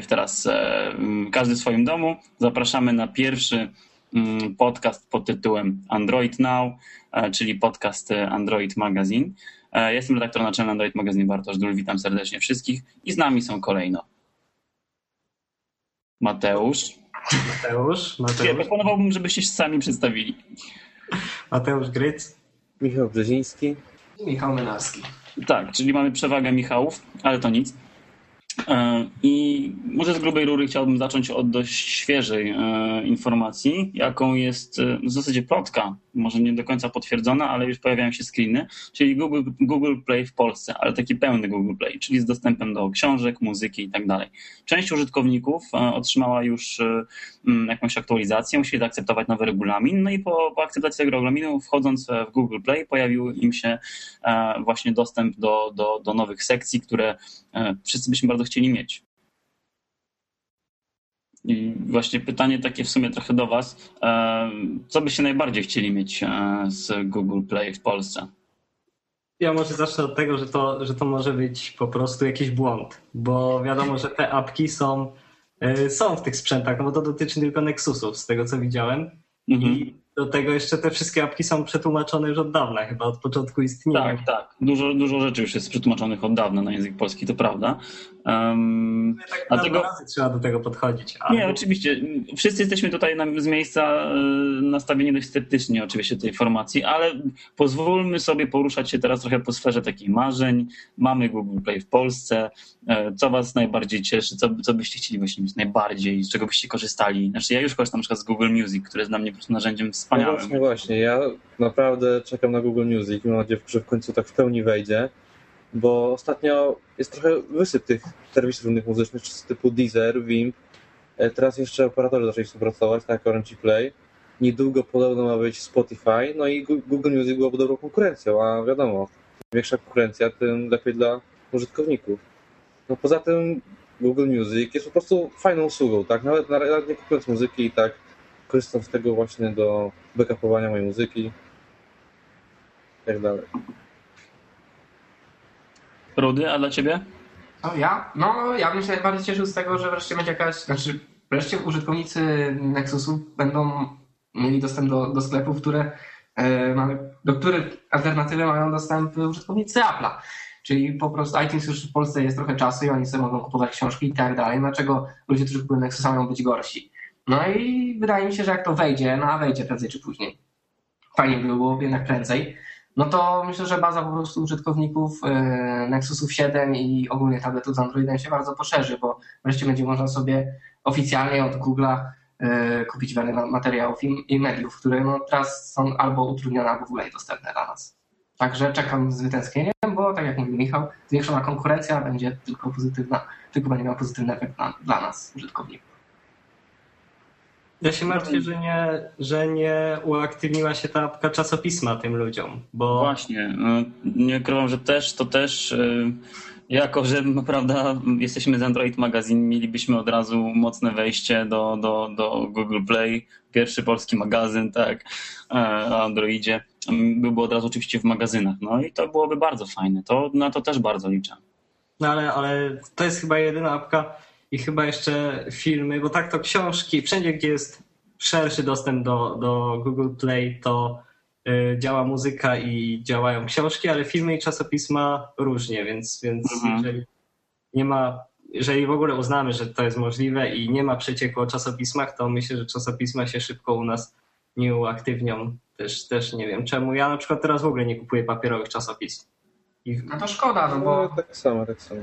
tutaj teraz e, każdy w swoim domu. Zapraszamy na pierwszy podcast pod tytułem Android Now, e, czyli podcast Android Magazine. Jestem redaktor naczelny Android Magazine Bartosz Dul, witam serdecznie wszystkich i z nami są kolejno Mateusz. Mateusz. Mateusz. Ja proponowałbym, żebyście się sami przedstawili. Mateusz Gryc. Michał Brzeziński. Michał Menarski. Tak, czyli mamy przewagę Michałów, ale to nic. E, I może z grubej rury chciałbym zacząć od dość świeżej e, informacji, jaką jest e, w zasadzie plotka, może nie do końca potwierdzona, ale już pojawiają się screeny, czyli Google, Google Play w Polsce, ale taki pełny Google Play, czyli z dostępem do książek, muzyki i tak dalej. Część użytkowników otrzymała już jakąś aktualizację, musieli zaakceptować nowy regulamin, no i po, po akceptacji tego regulaminu, wchodząc w Google Play, pojawił im się właśnie dostęp do, do, do nowych sekcji, które wszyscy byśmy bardzo chcieli mieć. I właśnie pytanie takie w sumie trochę do Was. E, co byście najbardziej chcieli mieć e, z Google Play w Polsce? Ja może zacznę od tego, że to, że to może być po prostu jakiś błąd, bo wiadomo, że te apki są, e, są w tych sprzętach, no bo to dotyczy tylko Nexusów, z tego co widziałem. Mhm. I do tego jeszcze te wszystkie apki są przetłumaczone już od dawna, chyba od początku istnienia. Tak, tak. Dużo, dużo rzeczy już jest przetłumaczonych od dawna na język polski, to prawda. Um, tak dlatego razy trzeba do tego podchodzić. Ale... Nie, oczywiście. Wszyscy jesteśmy tutaj na, z miejsca e, nastawieni dość sceptycznie oczywiście tej informacji, ale pozwólmy sobie poruszać się teraz trochę po sferze takich marzeń. Mamy Google Play w Polsce. E, co was najbardziej cieszy? Co, co byście chcieli właśnie mieć najbardziej? Z czego byście korzystali? Znaczy ja już korzystam na przykład z Google Music, które jest dla mnie po prostu narzędziem wspaniałym. No właśnie, właśnie. Ja naprawdę czekam na Google Music. Mam nadzieję, że w końcu tak w pełni wejdzie bo ostatnio jest trochę wysyp tych serwisów różnych muzycznych typu Deezer, Wimp. E, teraz jeszcze operatorzy zaczęli współpracować, tak jak Orange Play. Niedługo podobno ma być Spotify, no i Google Music byłoby dobrą konkurencją, a wiadomo, im większa konkurencja, tym lepiej dla użytkowników. No poza tym Google Music jest po prostu fajną usługą, tak? Nawet, nawet nie kupując muzyki i tak korzystam z tego właśnie do backupowania mojej muzyki i tak dalej. Rudy, a dla ciebie? Ja? No, ja bym się najbardziej cieszył z tego, że wreszcie będzie jakaś, znaczy wreszcie użytkownicy Nexusu będą mieli dostęp do, do sklepów, które e, mamy, do których alternatywy mają dostęp użytkownicy Apple'a. Czyli po prostu iTunes już w Polsce jest trochę czasu i oni sobie mogą kupować książki i tak dalej. Dlaczego ludzie, którzy kupują Nexusa mają być gorsi? No i wydaje mi się, że jak to wejdzie, no a wejdzie prędzej czy później. Fajnie by było jednak prędzej no to myślę, że baza po prostu użytkowników e, Nexusów 7 i ogólnie tabletów z Androidem się bardzo poszerzy, bo wreszcie będzie można sobie oficjalnie od Google'a e, kupić wiele materiałów i mediów, które no teraz są albo utrudnione, albo w ogóle niedostępne dla nas. Także czekam z wytęsknieniem, bo tak jak mówił Michał, zwiększona konkurencja będzie tylko pozytywna, tylko będzie miała pozytywny efekt dla, dla nas, użytkowników. Ja się martwię, że nie, że nie uaktywniła się ta apka czasopisma tym ludziom, bo... Właśnie, no, nie ukrywam, że też, to też y, jako, że prawda, jesteśmy z Android Magazine, mielibyśmy od razu mocne wejście do, do, do Google Play, pierwszy polski magazyn, tak, e, o Androidzie. Byłby od razu oczywiście w magazynach, no i to byłoby bardzo fajne, to na to też bardzo liczę. No ale, ale to jest chyba jedyna apka, i chyba jeszcze filmy, bo tak to książki, wszędzie gdzie jest szerszy dostęp do, do Google Play, to y, działa muzyka i działają książki, ale filmy i czasopisma różnie, więc, więc mhm. jeżeli nie ma, jeżeli w ogóle uznamy, że to jest możliwe i nie ma przecieku o czasopismach, to myślę, że czasopisma się szybko u nas nie uaktywnią. Też, też nie wiem czemu. Ja na przykład teraz w ogóle nie kupuję papierowych czasopism. I... No to szkoda, no bo... No, tak samo, tak samo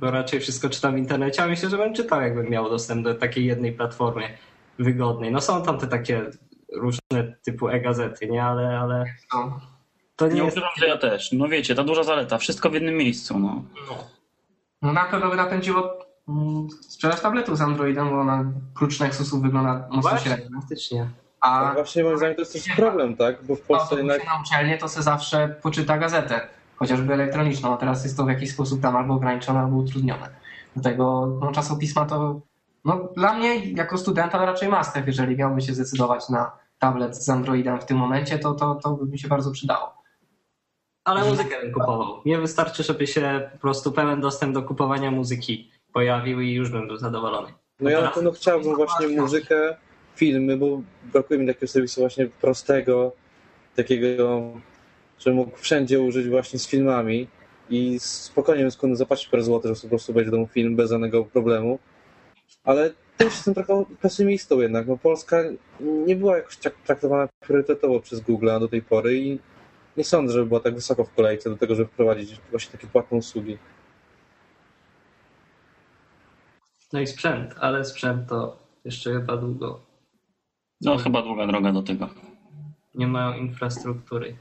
bo raczej wszystko czytam w internecie, a myślę, że bym czytał, jakbym miał dostęp do takiej jednej platformy wygodnej. No są tam te takie różne typu e-gazety, nie? Ale, ale to nie, nie jest... ukrywam, że ja też. No wiecie, ta duża zaleta, wszystko w jednym miejscu, no. No na pewno by napędziło mm, sprzedaż tabletów z Androidem, bo na klucz Nexusów wygląda mocno średnio. Faktycznie. A no właśnie moim zdaniem to jest też problem, tak? Bo w Polsce jednak... na uczelnię to se zawsze poczyta gazetę chociażby elektroniczną, a teraz jest to w jakiś sposób tam albo ograniczone, albo utrudnione. Dlatego no, czasopisma to no, dla mnie jako studenta raczej master, jeżeli miałbym się zdecydować na tablet z Androidem w tym momencie, to, to, to by mi się bardzo przydało. Ale muzykę bym kupował. Nie wystarczy, żeby się po prostu pełen dostęp do kupowania muzyki pojawił i już bym był zadowolony. No ja na Teraz- pewno chciałbym właśnie muzykę, filmy, bo brakuje mi takiego serwisu właśnie prostego, takiego, że mógł wszędzie użyć właśnie z filmami i spokojnie bym skąd zapłacić parę złotych, że po prostu w domu film bez żadnego problemu. Ale też jestem trochę pesymistą jednak, no Polska nie była jakoś tak traktowana priorytetowo przez Google do tej pory i nie sądzę, żeby była tak wysoko w kolejce do tego, żeby wprowadzić właśnie takie płatne usługi. No i sprzęt, ale sprzęt to jeszcze chyba długo. No chyba długa droga do tego. Nie mają infrastruktury.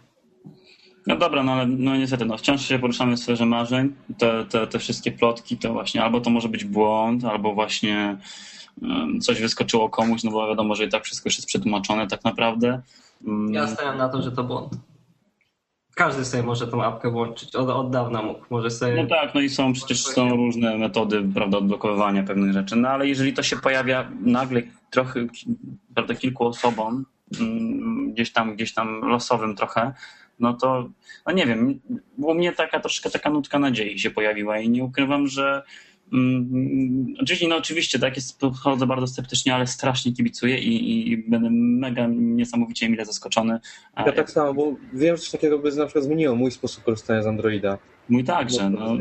No dobra, no ale no niestety, no wciąż się poruszamy w sferze marzeń. Te, te, te wszystkie plotki to właśnie albo to może być błąd, albo właśnie um, coś wyskoczyło komuś, no bo wiadomo, że i tak wszystko już jest przetłumaczone tak naprawdę. Um, Ja stawiam na to, że to błąd. Każdy sobie może tą apkę włączyć. Od, od dawna mógł. Może sobie. No tak, no i są przecież są różne metody prawda, odblokowywania pewnych rzeczy, no ale jeżeli to się pojawia nagle trochę, prawda, kilku osobom, mm, gdzieś tam, gdzieś tam losowym trochę, no to, no nie wiem, u mnie taka troszkę taka nutka nadziei się pojawiła i nie ukrywam, że mm, oczywiście, no oczywiście, tak jest, podchodzę bardzo sceptycznie, ale strasznie kibicuję i, i będę mega niesamowicie mile zaskoczony. A Ja tak samo, bo wiem, że coś takiego by na przykład zmieniło mój sposób korzystania z Androida. Mój także. No.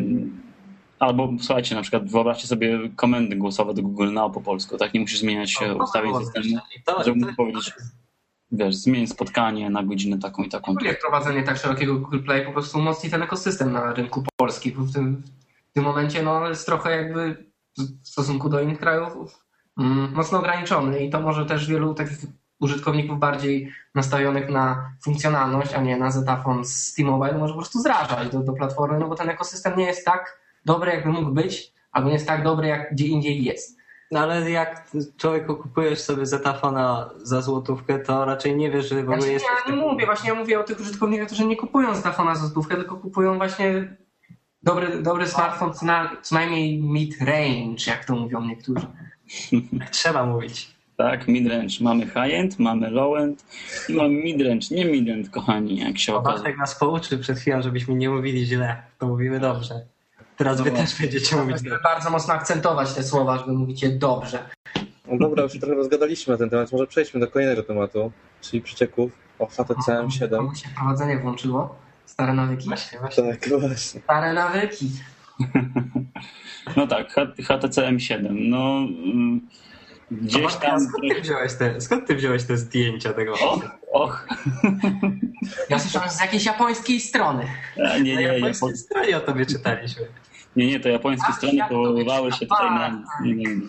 Albo słuchajcie, na przykład wyobraźcie sobie komendy głosowe do Google Now po polsku, tak? Nie musisz zmieniać się ustawień systemu, żeby to, mógł powiedzieć, wiesz, zmień spotkanie na godzinę taką i taką. Ogólnie wprowadzenie tak szerokiego Google Play po prostu umocni ten ekosystem na rynku polskim. W tym, w tym momencie no, jest trochę jakby w stosunku do innych krajów mm, mocno ograniczony i to może też wielu takich użytkowników bardziej nastawionych na funkcjonalność, a nie na zetafon z T-Mobile może po prostu zrażać do, do platformy, no bo ten ekosystem nie jest tak dobry, jakby mógł być, albo nie jest tak dobry, jak gdzie indziej jest. No ale jak człowieku kupujesz sobie zetafona za złotówkę, to raczej nie wiesz, że w ogóle Znaczy, jest. ja nie mówię, właśnie ja mówię o tych użytkownikach, którzy nie kupują zetafona za złotówkę, tylko kupują właśnie dobry, dobry smartfon, co, na, co najmniej mid-range, jak to mówią niektórzy. Trzeba mówić. Tak, midrange. Mamy high-end, mamy low-end i mamy midrange. Nie midrange, kochani, jak się okazuje. Bartek nas pouczył przed chwilą, żebyśmy nie mówili źle. To mówimy dobrze. Teraz wy No. też będziecie mówić dobrze. bardzo mocno akcentować te słowa, żeby mówić je dobrze. No dobra, już się trochę rozgadaliśmy na ten temat, może przejdźmy do kolejnego tematu, czyli przecieków o HTC M7. Komu się prowadzenie włączyło? Stare nawyki? Właśnie, właśnie. Tak, właśnie. Stare nawyki. No tak, HTC M7. No, mm, gdzieś tam... skąd, ty wziąłeś te, skąd ty wziąłeś te zdjęcia tego? Och, och. Ja słyszałem z jakiejś japońskiej strony. A, Nie, Na nie, japońskiej Japo- stronie o tobie czytaliśmy. nie, nie, to japońskie strony powoływały się tutaj na... Nie, nie, nie.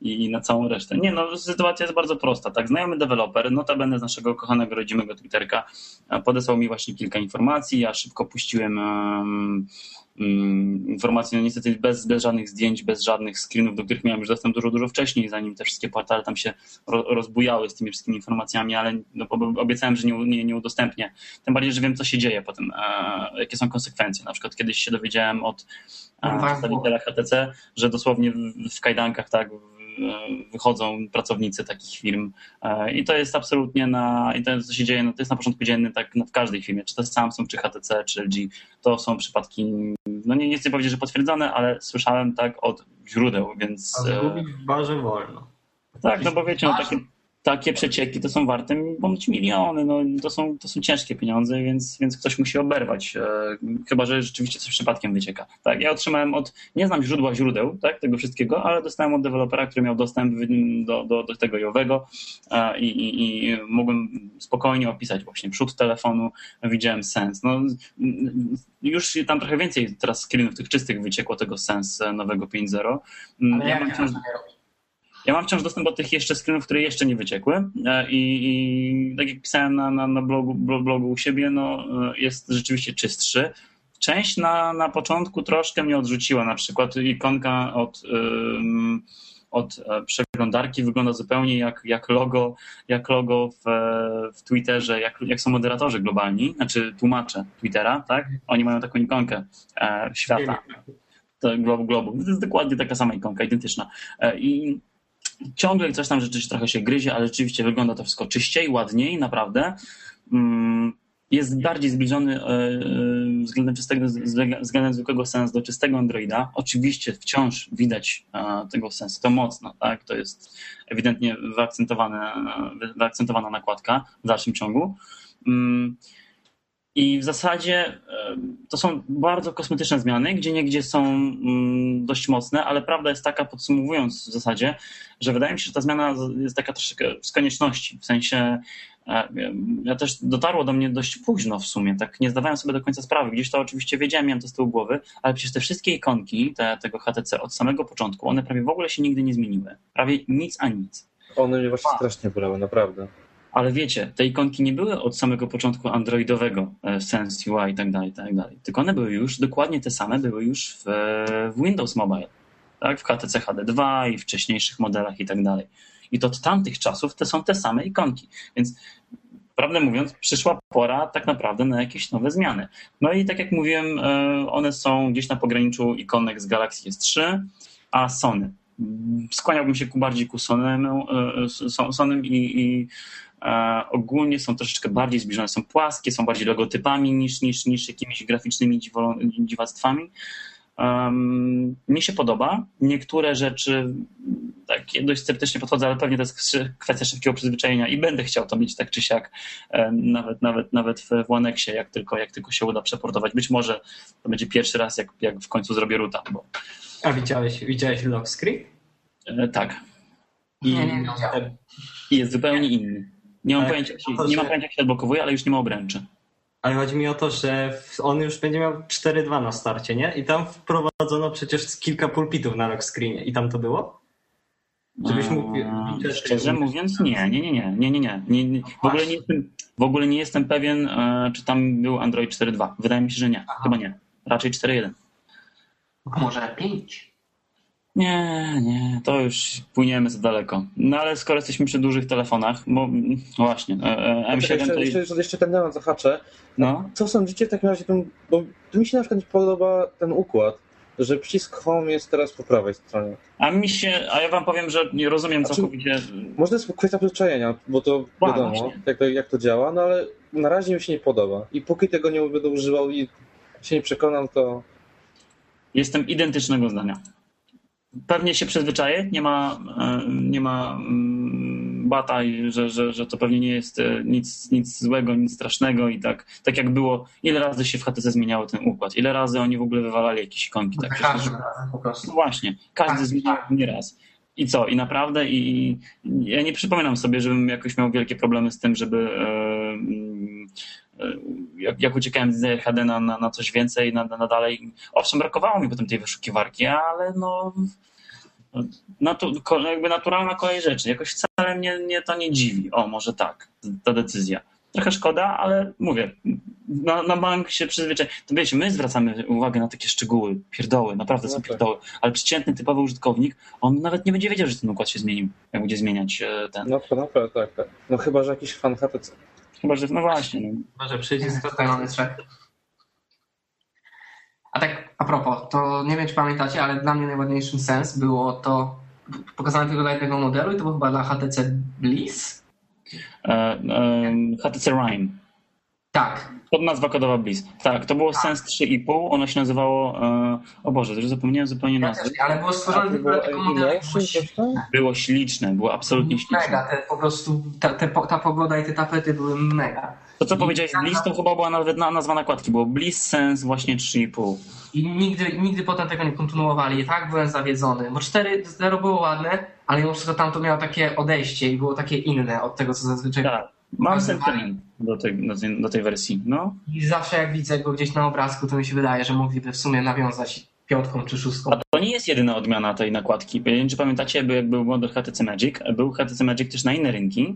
I na całą resztę. Nie, no sytuacja jest bardzo prosta. Tak, znajomy deweloper, notabene z naszego kochanego rodzimego Twitterka, podesłał mi właśnie kilka informacji. Ja szybko puściłem um, um, informacje, no niestety bez, bez żadnych zdjęć, bez żadnych screenów, do których miałem już dostęp dużo, dużo wcześniej, zanim te wszystkie portale tam się ro, rozbujały z tymi wszystkimi informacjami, ale no, ob- obiecałem, że nie, nie, nie udostępnię. Tym bardziej, że wiem, co się dzieje potem, e, jakie są konsekwencje. Na przykład kiedyś się dowiedziałem od e, No tak, przedstawiciela HTC, że dosłownie w, kajdankach tak wychodzą pracownicy takich firm E, i to jest absolutnie na, i to co się dzieje, no to jest na porządku dziennym tak no, w każdej firmie, czy to jest Samsung, czy HTC, czy LG, to są przypadki, no nie, nie chcę powiedzieć, że potwierdzone, ale słyszałem tak od źródeł, więc A e, zgubić w barze wolno. tak, no bo wiecie, no, takie, takie przecieki to są warte bądź miliony, no to są, to są ciężkie pieniądze, więc, więc ktoś musi oberwać, e, chyba, że rzeczywiście coś przypadkiem wycieka. Tak, ja otrzymałem od, nie znam źródła źródeł, tak, tego wszystkiego, ale dostałem od dewelopera, który miał dostęp do, do, do tego jowego e, i, i, i mogłem spokojnie opisać właśnie przód telefonu, widziałem sens. No, już tam trochę więcej teraz screenów tych czystych wyciekło tego sens e, nowego 5.0. Mm, Ale Ja jak mam ja wciąż to nie robię? Ja mam wciąż dostęp do tych jeszcze screenów, które jeszcze nie wyciekły E, i, i tak jak pisałem na, na, na blogu, blo- blogu u siebie, no, e, jest rzeczywiście czystszy. Część na, na początku troszkę mnie odrzuciła, na przykład ikonka od, ym, od e, przeglądarki wygląda zupełnie jak, jak logo, jak logo w, w Twitterze, jak, jak są moderatorzy globalni, znaczy tłumacze Twittera, tak? Oni mają taką ikonkę e, świata to globu, globu. To jest dokładnie taka sama ikonka, identyczna. E, I ciągle coś tam rzeczywiście trochę się gryzie, ale rzeczywiście wygląda to wszystko czyściej, ładniej, naprawdę. Mm, jest bardziej zbliżony e, e, względem czystego, względem zwykłego sensu do czystego Androida. Oczywiście wciąż widać e, tego sensu, to mocno, tak? To jest ewidentnie wyakcentowana nakładka w dalszym ciągu. I w zasadzie to są bardzo kosmetyczne zmiany, gdzie niegdzie są mm, dość mocne, ale prawda jest taka, podsumowując w zasadzie, że wydaje mi się, że ta zmiana jest taka troszeczkę z konieczności. W sensie ja też dotarło do mnie dość późno w sumie, tak nie zdawałem sobie do końca sprawy. Gdzieś to oczywiście wiedziałem, miałem to z tyłu głowy, ale przecież te wszystkie ikonki te, tego HTC od samego początku, one prawie w ogóle się nigdy nie zmieniły. Prawie nic a nic. One mnie właśnie a. strasznie bolały, naprawdę. Ale wiecie, te ikonki nie były od samego początku androidowego e, Sense UI i tak dalej, tak dalej. Tylko one były już dokładnie te same, były już w, w Windows Mobile. Tak? W HTC HD2 i wcześniejszych modelach i tak dalej. I to od tamtych czasów te są te same ikonki. Więc prawdę mówiąc, przyszła pora tak naprawdę na jakieś nowe zmiany. No i tak jak mówiłem, e, one są gdzieś na pograniczu ikonek z Galaxy S3, a Sony. Skłaniałbym się ku bardziej ku Sonemu, e, Sonym i, i e, ogólnie są troszeczkę bardziej zbliżone, są płaskie, są bardziej logotypami niż, niż, niż jakimiś graficznymi dziwactwami. Um, mi się podoba. Niektóre rzeczy tak dość sceptycznie podchodzę, ale pewnie to jest kwestia szybkiego przyzwyczajenia i będę chciał to mieć tak czy siak, nawet, nawet, nawet w, w Onexie, jak tylko, jak tylko się uda przeportować. Być może to będzie pierwszy raz, jak, jak w końcu zrobię ruta. Bo... A widziałeś, widziałeś lock screen? E, tak. I, nie, nie I jest zupełnie inny. Nie mam, pojęcia, nie mam pojęcia, jak się odblokowuje, ale już nie ma obręczy. Ale chodzi mi o to, że on już będzie miał 4.2 na starcie, nie? I tam wprowadzono przecież kilka pulpitów na lock screenie. I tam to było? Żebyś mógł... Szczerze mówiąc nie, nie, nie, nie, nie, nie, nie. nie. W, ogóle nie jestem, w ogóle nie jestem pewien, e, czy tam był Android 4.2. Wydaje mi się, że nie. Aha. Chyba nie. Raczej 4.1. Może 5? Nie, nie, to już płyniemy za daleko. No ale skoro jesteśmy przy dużych telefonach, bo właśnie, e, e, M7 jeszcze, to... jeszcze, jeszcze ten temat zahaczę. No. Co sądzicie w takim razie, bo mi się na przykład nie podoba ten układ, że przycisk home jest teraz po prawej stronie. A mi się, a ja wam powiem, że nie rozumiem znaczy, całkowicie. Może to jest kwestia przyzwyczajenia, bo to wiadomo, jak to, jak to działa, no ale na razie mi się nie podoba. I póki tego nie będę używał i się nie przekonam, to. Jestem identycznego zdania. Pewnie się przyzwyczaję, nie ma, e, nie ma mm, bata, że, że, że to pewnie nie jest e, nic, nic złego, nic strasznego i tak, tak jak było, ile razy się w HTC zmieniało ten układ, ile razy oni w ogóle wywalali jakieś ikonki. Tak, każdy raz po prostu. No właśnie, każdy zmieniał tak. nie raz. I co? I naprawdę i ja nie przypominam sobie, żebym jakoś miał wielkie problemy z tym, żeby e, jak, jak uciekałem z HD na, na, na coś więcej, na, na dalej. Owszem, brakowało mi potem tej wyszukiwarki, ale no natu, jakby naturalna kolej rzeczy. Jakoś wcale mnie, mnie to nie dziwi. O, może tak, ta decyzja. Trochę szkoda, ale mówię, na, na bank się przyzwyczai. To wiecie, my zwracamy uwagę na takie szczegóły, pierdoły, naprawdę są no tak. pierdoły, ale przeciętny, typowy użytkownik, on nawet nie będzie wiedział, że ten układ się zmienił, jak będzie zmieniać e, ten. No naprawdę, tak, tak. No chyba, że jakiś fan HTC. Chyba, że, no właśnie. No. Chyba, że tutaj mamy trzech. A tak a propos, to nie wiem, czy pamiętacie, ale dla mnie najładniejszym sens było to pokazanie tego jednego modelu i to było chyba dla HTC Bliss? E, e, HTC Rhyme. Tak. Pod nazwa kodowa Bliss. Tak, to było tak. Sens 3,5, ono się nazywało, e, o Boże, już zapomniałem zupełnie ja nazwy. ale było stworzone tylko dla tego modelu. Było śliczne, było absolutnie śliczne. Mega, te, po prostu ta, te, ta pogoda i te tapety były mega. To co I powiedziałeś, Bliss to chyba była nawet nazwa nakładki, było Bliss Sense właśnie 3,5. I nigdy, nigdy potem tego nie kontynuowali. I tak byłem zawiedzony. Bo 4.0 było ładne, ale mimo wszystko tam to miało takie odejście i było takie inne od tego, co zazwyczaj. Tak. Mam sentyment do tej, do, tej, do tej wersji. No. I zawsze jak widzę go gdzieś na obrazku, to mi się wydaje, że mogliby w sumie nawiązać piątką czy szóstką. A to nie jest jedyna odmiana tej nakładki. Nie wiem, czy pamiętacie, jak był model HTC Magic, był HTC Magic też na inne rynki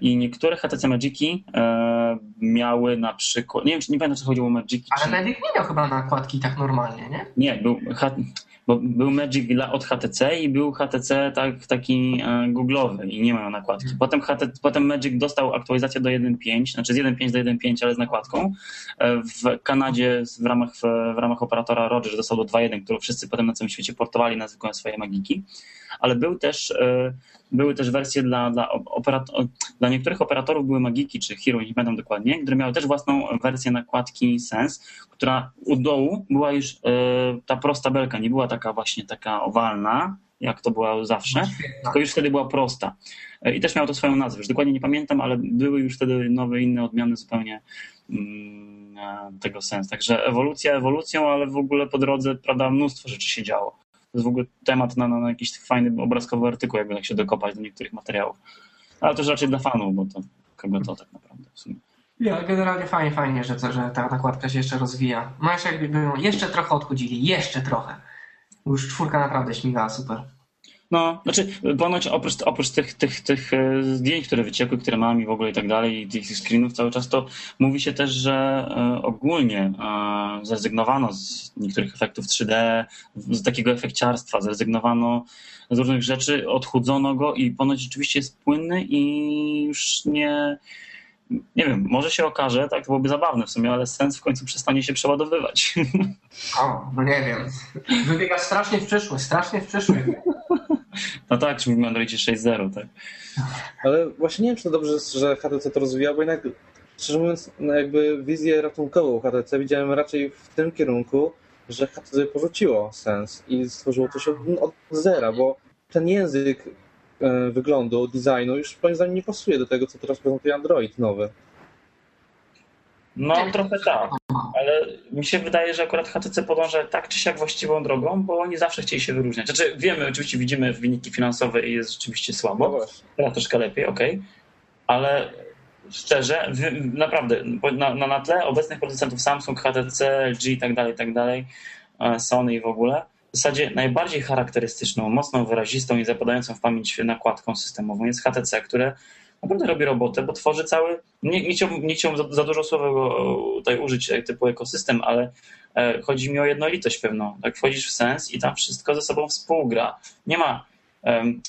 i niektóre HTC Magiki e, miały na przykład, nie wiem, czy nie pamiętam, czy chodziło o Magiki. Ale czy... Magic nie miał chyba nakładki tak normalnie, nie? Nie, był, bo był Magic od HTC i był HTC tak, taki e, googlowy i nie miał nakładki. Mhm. Potem, HTC, potem Magic dostał aktualizację do 1.5, znaczy z 1.5 do 1.5, ale z nakładką. E, w Kanadzie w ramach, w ramach operatora Rogers dostał do 2.1, którą wszyscy potem na całym świecie portowali na zwykłe swoje magiki. Ale był też, e, były też wersje dla, dla operatorów, dla niektórych operatorów były Magiki czy Hero, nie pamiętam dokładnie, które miały też własną wersję nakładki Sense, która u dołu była już e, ta prosta belka, nie była taka właśnie taka owalna, jak to była zawsze, tylko już wtedy była prosta. E, I też miało to swoją nazwę, już dokładnie nie pamiętam, ale były już wtedy nowe, inne odmiany zupełnie mm, tego sens. Także ewolucja ewolucją, ale w ogóle po drodze, prawda, mnóstwo rzeczy się działo. To jest w ogóle temat na, na jakiś fajny obrazkowy artykuł, jakby tak się dokopać do niektórych materiałów. Ale też raczej dla fanów, bo to kogo to tak naprawdę w sumie. Ja, generalnie fajnie, fajnie, że, to, że ta nakładka się jeszcze rozwija. No jeszcze jakby ją jeszcze trochę odchudzili, jeszcze trochę. Już czwórka naprawdę śmigała super. No, znaczy ponoć oprócz, oprócz tych, tych, tych e, zdjęć, które wyciekły, które mam i w ogóle i tak dalej, i tych screenów cały czas, to mówi się też, że e, ogólnie e, zrezygnowano z niektórych efektów 3D, z takiego efekciarstwa, zrezygnowano z różnych rzeczy, odchudzono go i ponoć rzeczywiście jest płynny i już nie, nie wiem, może się okaże, tak, to byłoby zabawne w sumie, ale sens w końcu przestanie się przeładowywać. O, no nie wiem. Wybiega strasznie w przyszłość, strasznie w przyszłość. No tak, mówimy o Androidzie 6.0, tak. Ale właśnie nie wiem, czy to dobrze, że HTC to rozwija, bo jednak, szczerze mówiąc, no jakby wizję ratunkową HTC widziałem raczej w tym kierunku, że HTC porzuciło sens i stworzyło coś od, od zera, bo ten język e, wyglądu, designu już moim zdaniem nie pasuje do tego, co teraz prezentuje Android nowy. No trochę tak, ale mi się wydaje, że akurat HTC podąża tak czy siak właściwą drogą, bo oni zawsze chcieli się wyróżniać. Znaczy wiemy, oczywiście widzimy wyniki finansowe i jest rzeczywiście No słabo, właśnie. teraz troszkę lepiej, okej, ale szczerze, naprawdę, na, na, na tle obecnych producentów Samsung, HTC, LG i tak dalej, i tak dalej, e, Sony i w ogóle, w zasadzie najbardziej charakterystyczną, mocno wyrazistą i zapadającą w pamięć nakładką systemową jest HTC, które naprawdę robi robotę, bo tworzy cały, nie, nie chciałbym, nie chciałbym za, dużo słowa e, tutaj użyć jak typu ekosystem, ale e, chodzi mi o jednolitość pewną. Tak wchodzisz w sens i tam wszystko ze sobą współgra. Nie ma... em,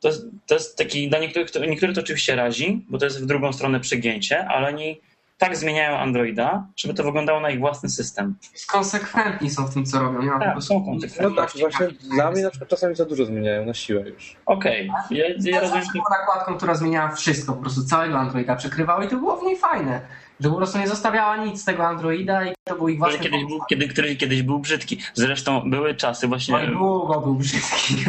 to to jest taki, dla niektórych, niektórych to oczywiście razi, bo to jest w drugą stronę przegięcie, ale oni tak zmieniają Androida, żeby to wyglądało na ich własny system. Konsekwentni są w tym, co robią. Po Tak, są konsekwentni. No tak, właśnie dla mnie na przykład czasami za dużo zmieniają na siłę już. Okej, ja, ja Ja rozumiem, zawsze była nakładką, która zmieniała wszystko, po prostu całego Androida przekrywała i to było w niej fajne. Że po prostu nie zostawiała nic z tego Androida i to był ich własny kiedyś był, kiedy, który kiedyś był brzydki. Zresztą były czasy właśnie... Oj, długo był brzydki.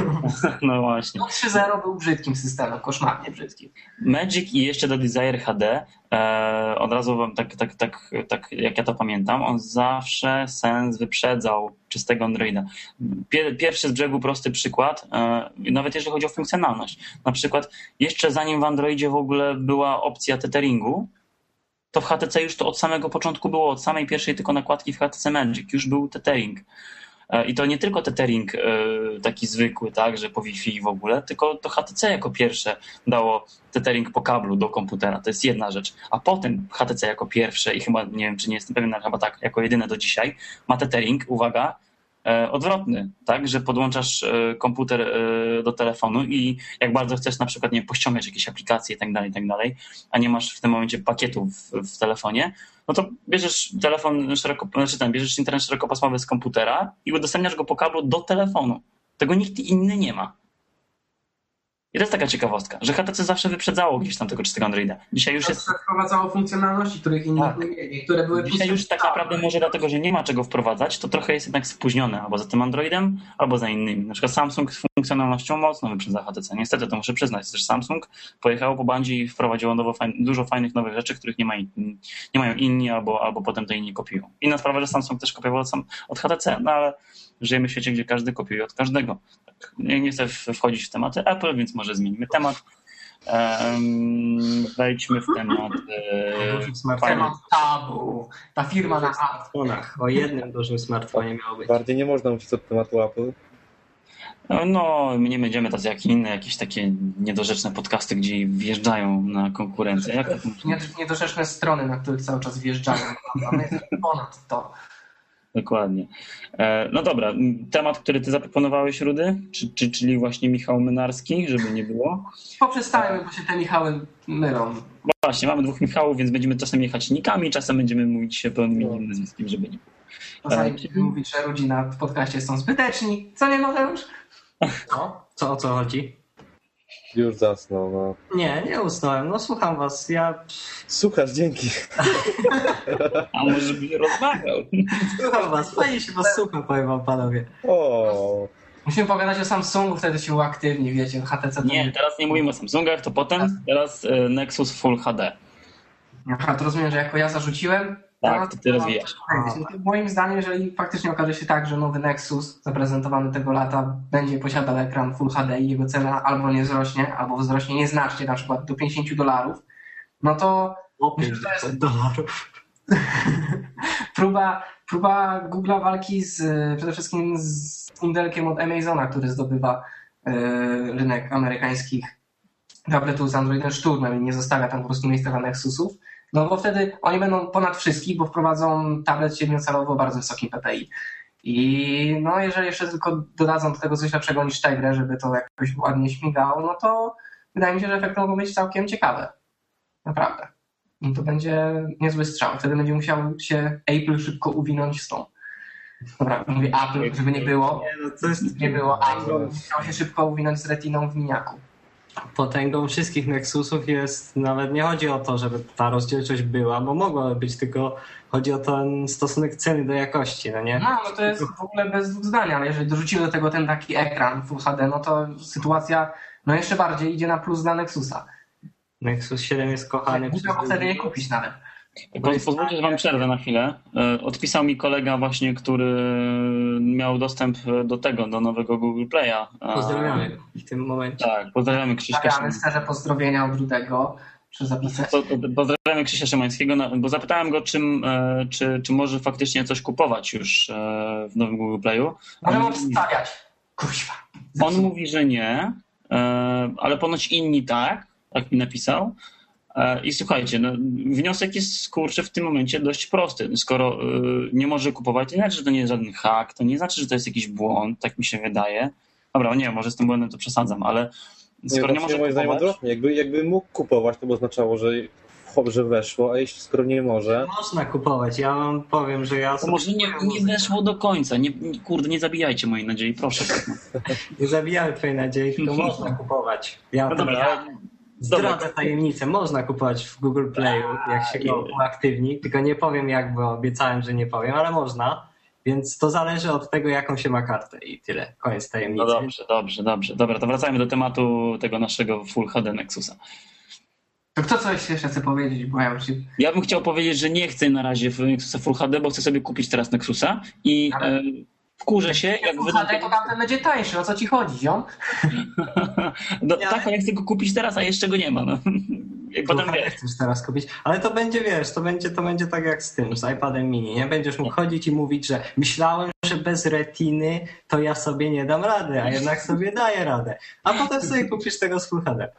No właśnie. No 3.0 był brzydkim systemem, koszmarnie brzydkim. Magic i jeszcze do Desire HD, e, od razu wam tak, tak, tak, tak jak ja to pamiętam, on zawsze sens wyprzedzał czystego Androida. Pier, pierwszy z brzegu prosty przykład, e, nawet jeżeli chodzi o funkcjonalność. Na przykład jeszcze zanim w Androidzie w ogóle była opcja tetheringu, to w HTC już to od samego początku było, od samej pierwszej tylko nakładki w HTC Magic, już był tethering. E, I to nie tylko tethering e, taki zwykły, tak, że po Wi-Fi w ogóle, tylko to HTC jako pierwsze dało tethering po kablu do komputera. To jest jedna rzecz. A potem HTC jako pierwsze i chyba, nie wiem, czy nie jestem pewien, ale chyba tak, jako jedyne do dzisiaj, ma tethering, uwaga, odwrotny, tak, że podłączasz e, komputer e, do telefonu i jak bardzo chcesz na przykład, nie pościągać jakieś aplikacje i tak dalej, tak dalej, a nie masz w tym momencie pakietu w, w telefonie, no to bierzesz telefon szeroko, znaczy ten, bierzesz internet szerokopasmowy z komputera i udostępniasz go po kablu do telefonu. Tego nikt inny nie ma. I to jest taka ciekawostka, że HTC zawsze wyprzedzało gdzieś tam tego czystego Androida. Dzisiaj już jest wprowadzało funkcjonalności, których inni Tak. nie mieli, które były Dzisiaj już tak naprawdę może dlatego, że nie ma czego wprowadzać, to trochę jest jednak spóźnione albo za tym Androidem, albo za innymi. Na przykład Samsung z funkcjonalnością mocno wyprzedza HTC. Niestety to muszę przyznać. Też Samsung pojechało po bandzie i wprowadziło nowo dużo fajnych nowych rzeczy, których nie, ma, nie mają inni, albo, albo potem to inni kopiują. Inna sprawa, że Samsung też kopiował od HTC, no ale żyjemy w świecie, gdzie każdy kopiuje od każdego. Tak, nie, nie chcę wchodzić w tematy Apple, więc może zmienimy temat. Em, wejdźmy w temat. e, Dużym smartfonie. Temat tabu. Ta firma na smartfonach. O jednym dużym smartfonie miało być. Bardziej nie można mówić od tematu Apple. No, my nie będziemy tacy jak inne, jakieś takie niedorzeczne podcasty, gdzie wjeżdżają na konkurencję. Jak Niedorzeczne strony, na których cały czas wjeżdżają. A my jesteśmy ponad to. Dokładnie. E, No dobra, temat, który ty zaproponowałeś, Rudy, czy, czy, czyli właśnie Michał Mynarski, żeby nie było. Poprzestajmy, bo się te Michały mylą. Właśnie, mamy dwóch Michałów, więc będziemy czasem jechać nikami, czasem będziemy mówić się pełnym imieniem, nazwiskiem, żeby nie było. Czasami E, będziemy mówić, że rodzina w podcaście są zbyteczni. Co nie, Mateusz? Co? Co o co chodzi? Już zasnął, no. Nie, nie usnąłem. No słucham was. Ja Słuchasz, dzięki. A może byś rozmawiał? słucham was. Fajnie się was słucha, powiem wam panowie. O, Musimy pogadać o Samsungu, wtedy się uaktywni, wiecie, HTC to Nie, teraz nie mówimy o Samsungach, to potem. Teraz e, Nexus Full HD. Aha, to rozumiem, że jako ja zarzuciłem. Tak, to ty rozwijasz. Moim zdaniem, jeżeli faktycznie okaże się tak, że nowy Nexus zaprezentowany tego lata będzie posiadał ekran Full HD i jego cena albo nie wzrośnie, albo wzrośnie nieznacznie, na przykład do 50 dolarów, no to O Myślę, że to jest- 50 dolarów. próba, próba Google'a walki z, przede wszystkim z Intelkiem od Amazona, który zdobywa e, rynek amerykańskich tabletów z Androidem szturmem i nie zostawia tam po prostu miejsca dla Nexusów. No bo wtedy oni będą ponad wszystkich, bo wprowadzą tablet siedmiocalowy o bardzo wysokim PPI. I no jeżeli jeszcze tylko dodadzą do tego coś lepszego niż Tigra, żeby to jakoś ładnie śmigało, no to wydaje mi się, że efekty mogą być całkiem ciekawe. Naprawdę. I to będzie niezły strzał. Wtedy będzie musiał się Apple szybko uwinąć z tą. Dobra, mówię Apple, żeby nie było. Nie, no jest Nie było. Apple musiał się szybko uwinąć z retiną w miniaku. Potęgą wszystkich Nexusów jest, nawet nie chodzi o to, żeby ta rozdzielczość była, bo mogłaby być, tylko chodzi o ten stosunek ceny do jakości, no nie? No, no to jest w ogóle bez dwóch zdań, ale jeżeli dorzucimy do tego ten taki ekran Full HD, no to sytuacja no jeszcze bardziej idzie na plus dla Nexusa. Nexus 7 jest kochany Głupio go wtedy nie kupić nawet. Po- Pozwólcie, że wam przerwę na chwilę. E, Odpisał mi kolega właśnie, który miał dostęp do tego, do nowego Google Play'a. Pozdrawiamy go w tym momencie. Tak, pozdrawiamy Krzyśka Stawiamy szczerze pozdrowienia od Rudego, czy zapisać. Po- po- Pozdrawiamy Krzysia Szymańskiego, bo zapytałem go, czym, e, czy, czy może faktycznie coś kupować już e, w nowym Google Playu. Możemy On, obstawiać. Kuźwa. on mówi, że nie, e, ale ponoć inni tak, tak mi napisał. E, I słuchajcie, no, wniosek jest kurczę w tym momencie dość prosty. Skoro e, nie może kupować, to nie znaczy, że to nie jest żaden hack, to nie znaczy, że to jest jakiś błąd, tak mi się wydaje. Dobra, nie, może z tym błędem to przesadzam, ale skoro nie, nie może moim zdaniem kupować, odwrotnie. Jakby, jakby mógł kupować, to by oznaczało, że, że weszło, a jeśli skoro nie może, Można kupować, ja wam powiem, że ja to może nie, nie weszło do końca. Nie, nie, kurde, nie zabijajcie mojej nadziei, proszę. Nie zabijamy twojej nadziei, tylko można kupować. Ja No to dobra, ja zdradzę tajemnicę, można kupować w Google Playu, jak się go uaktywni, tylko nie powiem jak, bo obiecałem, że nie powiem, ale można. Więc to zależy od tego, jaką się ma kartę i tyle. Koniec tajemnicy. No dobrze, dobrze, dobrze. Dobra, to wracajmy do tematu tego naszego Full HD Nexusa. To kto coś jeszcze chce powiedzieć, bo ja już się... Ja bym chciał powiedzieć, że nie chcę na razie Nexusa Full HD, bo chcę sobie kupić teraz Nexusa i Ale- e, wkurzę się, jak Full wydam... To tamten będzie tańszy, o co ci chodzi, ziom? No, tak, ale ja chcę go kupić teraz, a jeszcze go nie ma. No. I potem Potem wiesz, chcesz teraz kupić, ale to będzie, wiesz, to będzie, to będzie tak jak z tym, z iPadem mini, nie? Będziesz mógł chodzić i mówić, że myślałem, że bez retiny to ja sobie nie dam rady, a jednak sobie daję radę. A potem sobie kupisz tego z Full HD. Ej,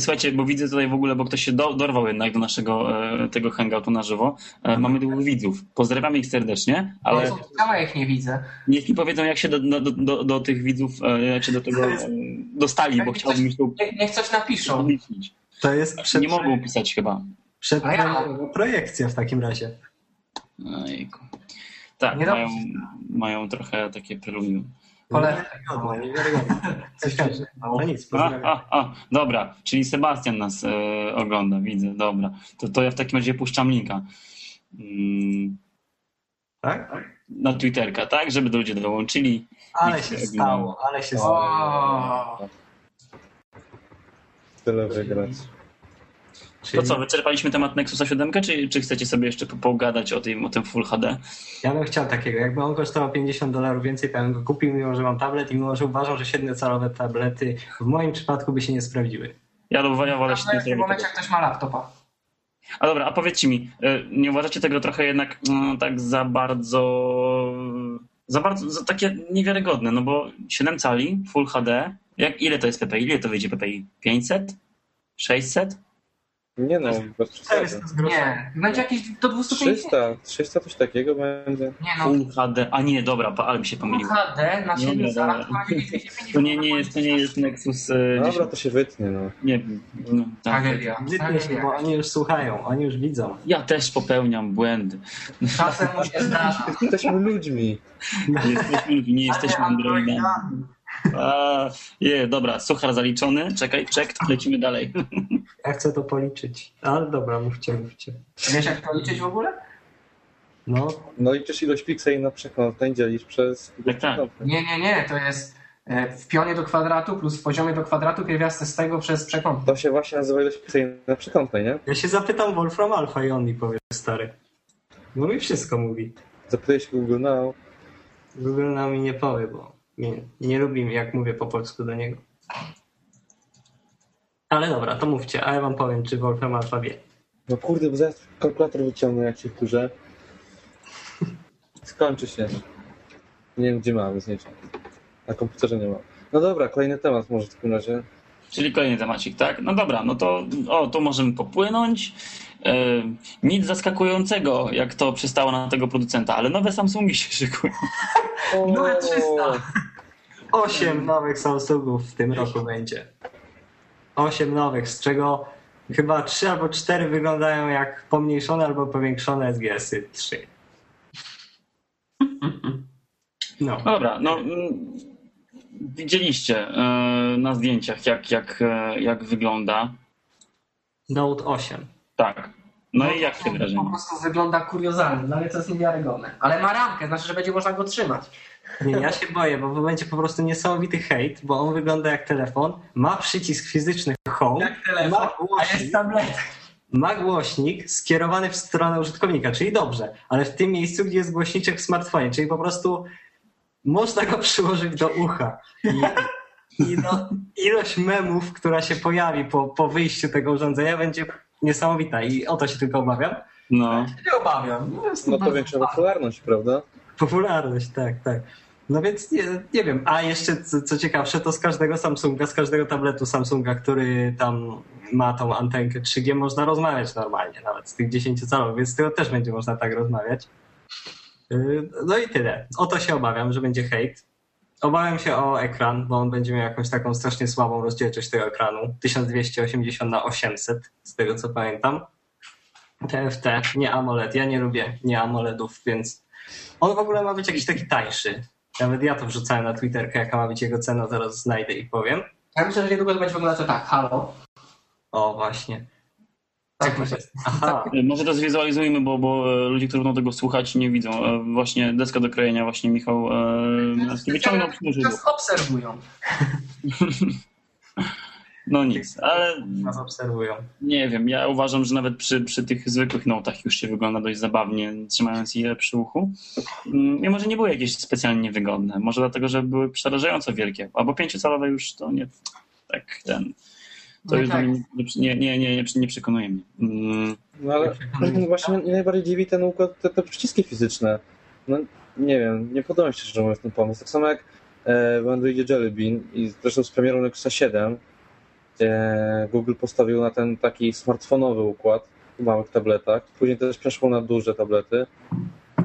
słuchajcie, bo widzę tutaj w ogóle, bo ktoś się do, dorwał jednak do naszego e, tego hangoutu na żywo. E, mamy dwóch widzów. Pozdrawiamy ich serdecznie, ale Ale... Ja ich nie widzę. niech mi powiedzą, jak się do, do, do, do tych widzów, e, czy do tego e, dostali, bo chciałbym już tu Niech, niech coś napiszą. To jest przed, Nie mogą pisać chyba. przed A ja- projekcja w takim razie. Ojejku. Tak, mają, mają trochę takie preludium. Polecam. Niewiarygodne, niewiarygodne. Coś każdy. No nic, A, pozdrawiam. a, a, dobra, czyli Sebastian nas e, ogląda, widzę, dobra. To, to ja w takim razie puszczam linka mm, Tak? na Twitterka, tak? Żeby ludzie dołączyli. Ale się stało, ale się stało. O, tyle wygrać. To Czyli co, wyczerpaliśmy temat Nexusa 7, czy, czy chcecie sobie jeszcze po- pogadać o tym, o tym Full HD? Ja bym chciał takiego. Jakby on kosztował 50 dolarów więcej, to ja bym go kupił, mimo że mam tablet i mimo że uważam, że 7-calowe tablety w moim przypadku by się nie sprawdziły. Ja, ja wolę ale się w tym nie momencie jak ktoś ma laptopa. A dobra, a powiedzcie mi, e, nie uważacie tego trochę jednak mm, tak za bardzo, za bardzo, za takie niewiarygodne, no bo 7 cali, Full HD, jak, ile to jest PPI? Ile to wyjdzie PPI? 500? 600? Nie no, bez przesady. 400 z groszami. Nie, będzie jakieś do 250. 300, 300 coś takiego będzie. Nie no, Full HD, a nie, dobra, ale mi się Full pomyliło. HD na Nie, 7 nie, nie. to będzie 250. To nie, nie jest, to nie jest Nexus e, Dobra, 10. to się wytnie, no. Nie wiem, no, tak. Tragedia. Wytnie się, bo oni już słuchają, oni już widzą. Ja też popełniam błędy. Czasem mu się zdarza. Jesteśmy ludźmi. Nie jesteśmy, nie jesteśmy androidami. A, je, dobra, suchar zaliczony. Czekaj, czek, lecimy dalej. Ja chcę to policzyć. Ale dobra, mówcie, mówcie. Wiesz jak to liczyć w ogóle? No, No liczysz ilość pikseli na przekątnej, dzielisz przez tak. przekątnej. Nie, nie, nie, to jest e, w pionie do kwadratu plus w poziomie do kwadratu pierwiastek z tego przez przekątną. To się właśnie nazywa ilość pikseli na przekątnej, nie? ja się zapytam Wolfram Alpha i on mi powie, stary. No mi wszystko mówi. Zapytaj się Google Now. Google nam mi nie powie, bo nie, nie lubi jak mówię po polsku do niego. Ale dobra, to mówcie, a ja wam powiem, czy Wolfram Alpha wie. No kurde, bo zaraz kalkulator wyciągnę, jak się wkurzę. Skończy się. Nie wiem, gdzie mam, z niczym. Na komputerze nie mam. No dobra, kolejny temat może w takim razie. Czyli kolejny temacik, tak? No dobra, no to o, tu możemy popłynąć. E, nic zaskakującego, jak to przystało na tego producenta, ale nowe Samsungi się szykują. Nowe 300. Osiem nowych Samsungów w tym roku będzie. Osiem nowych, z czego chyba trzy albo cztery wyglądają jak pomniejszone albo powiększone SGS-y 3. No. No dobra, no mm, widzieliście e, na zdjęciach, jak, jak, e, jak wygląda. Note 8. Tak. No i jak to się wrażenie? Po prostu wygląda kuriozalnie, dla mnie to jest niewiarygodne. Ale ma ramkę, znaczy, że będzie można go trzymać. Nie, ja się boję, bo będzie po prostu niesamowity hejt, bo on wygląda jak telefon, ma przycisk fizyczny home, Jak telefon, ma a głośnik, jest tablet. ma głośnik skierowany w stronę użytkownika, czyli dobrze, ale w tym miejscu, gdzie jest głośniczek w smartfonie, czyli po prostu można go przyłożyć do ucha. I, i no, ilość memów, która się pojawi po, po wyjściu tego urządzenia będzie niesamowita i o to się tylko obawiam. No. Nie obawiam. No to większa popularność, prawda? Popularność, tak, tak. No więc nie, nie wiem. A jeszcze co, co ciekawsze, to z każdego Samsunga, z każdego tabletu Samsunga, który tam ma tą antenkę 3G, można rozmawiać normalnie, nawet z tych 10 calowych, więc z tego też będzie można tak rozmawiać. Yy, No i tyle. O to się obawiam, że będzie hejt. Obawiam się o ekran, bo on będzie miał jakąś taką strasznie słabą rozdzielczość tego ekranu. 1280 na 800, z tego co pamiętam. TFT, nie AMOLED. Ja nie lubię nie AMOLEDów, więc on w ogóle ma być jakiś taki tańszy. Nawet ja to wrzucałem na Twitterkę, jaka ma być jego cena, zaraz znajdę i powiem. Ja myślę, że niedługo to będzie wyglądać to tak. Halo. O, właśnie. Tak jest. Aha, E, Może to zwizualizujmy, bo, bo e, ludzie, którzy będą tego słuchać, nie widzą. E, Właśnie deska do krojenia właśnie Michał e, wyciągnął przyłożył. Nas obserwują. No nic, ale nas obserwują. nie wiem, ja uważam, że nawet przy, przy tych zwykłych notach już się wygląda dość zabawnie, trzymając je przy uchu. Mm, Mimo, że nie były jakieś specjalnie niewygodne. Może dlatego, że były przerażająco wielkie. Albo pięciocalowe już to nie tak ten. To Nie już tak. nie, nie, nie, nie, nie, nie przekonuje mnie. Mm, No ale właśnie mnie najbardziej dziwi ten układ, te, te przyciski fizyczne. No nie wiem, nie podoba mi się szczerze mówiąc ten pomysł. Tak samo jak e, w Androidzie Jelly Bean i zresztą z premierą Nexusa 7, gdzie Google postawił na ten taki smartfonowy układ w małych tabletach. Później też przeszło na duże tablety.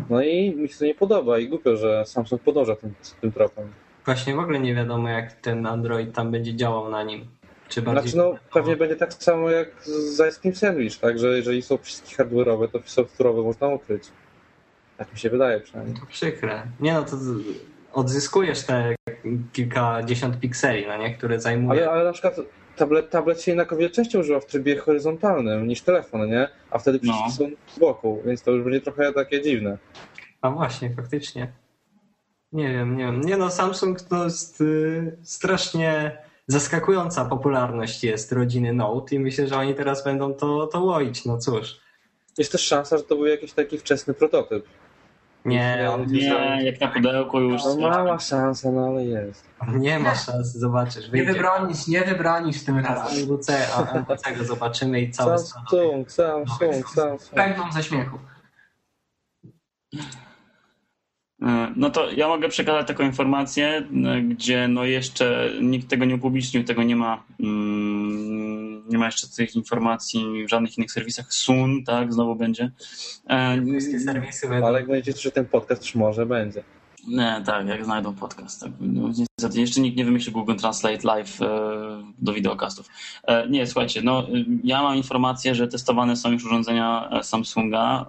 No i mi się to nie podoba i głupio, że Samsung podąża tym, tym tropem. Właśnie w ogóle nie wiadomo, jak ten Android tam będzie działał na nim. Czy bardziej... Znaczy no pewnie będzie tak samo jak z Ice Cream Sandwich, tak? Że jeżeli są przyciski hardware'owe, to software'owe można ukryć. Tak mi się wydaje przynajmniej. To przykre. Nie no, to odzyskujesz te kilkadziesiąt pikseli, no nie? Które zajmuje... Ale, ale na przykład tablet, tablet się jednak o wiele częściej używa w trybie horyzontalnym niż telefon, nie? A wtedy przyciski No. są z boku, więc to już będzie trochę takie dziwne. A właśnie, faktycznie. Nie wiem, nie wiem. Nie no, Samsung to jest y, strasznie zaskakująca popularność jest rodziny Note i myślę, że oni teraz będą to, to łoić, no cóż. Jest też szansa, że to był jakiś taki wczesny prototyp. Nie, on nie, jak na pudełku już. No mała szansa, no ale jest. nie ma szans, zobaczysz. Nie Wyjdzie wybronisz, nie wybronisz tym razem. MWC, a MWC go zobaczymy i cały. Samsung, Samsung, Samsung. Pękną ze śmiechu. E, No to ja mogę przekazać taką informację, e, gdzie no jeszcze nikt tego nie upublicznił, tego nie ma, mm, nie ma jeszcze tych informacji w żadnych innych serwisach. Sun, tak, znowu będzie. E, Wszystkie serwisy będą Ale jak będziecie słyszeć ten podcast, już może będzie. Nie, tak, jak znajdą podcast. Tak. No, niestety jeszcze nikt nie wymyślił Google Translate Live e, do wideokastów. E, nie, słuchajcie, no ja mam informację, że testowane są już urządzenia e, Samsunga,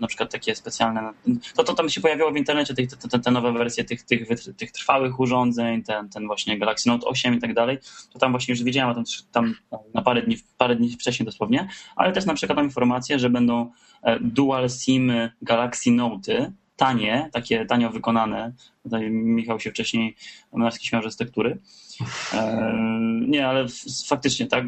na przykład takie specjalne. To, to tam się pojawiało w internecie, te, te, te nowe wersje tych, tych, tych trwałych urządzeń, ten, ten właśnie Galaxy Note 8 i tak dalej. To tam właśnie już wiedziałem tam, tam na parę dni, parę dni wcześniej dosłownie, ale też na przykład mam informację, że będą dual SIM Galaxy Note tanie, takie tanio wykonane. Tutaj Michał się wcześniej Młynarski śmiał, że z tektury. E, nie, ale faktycznie tak,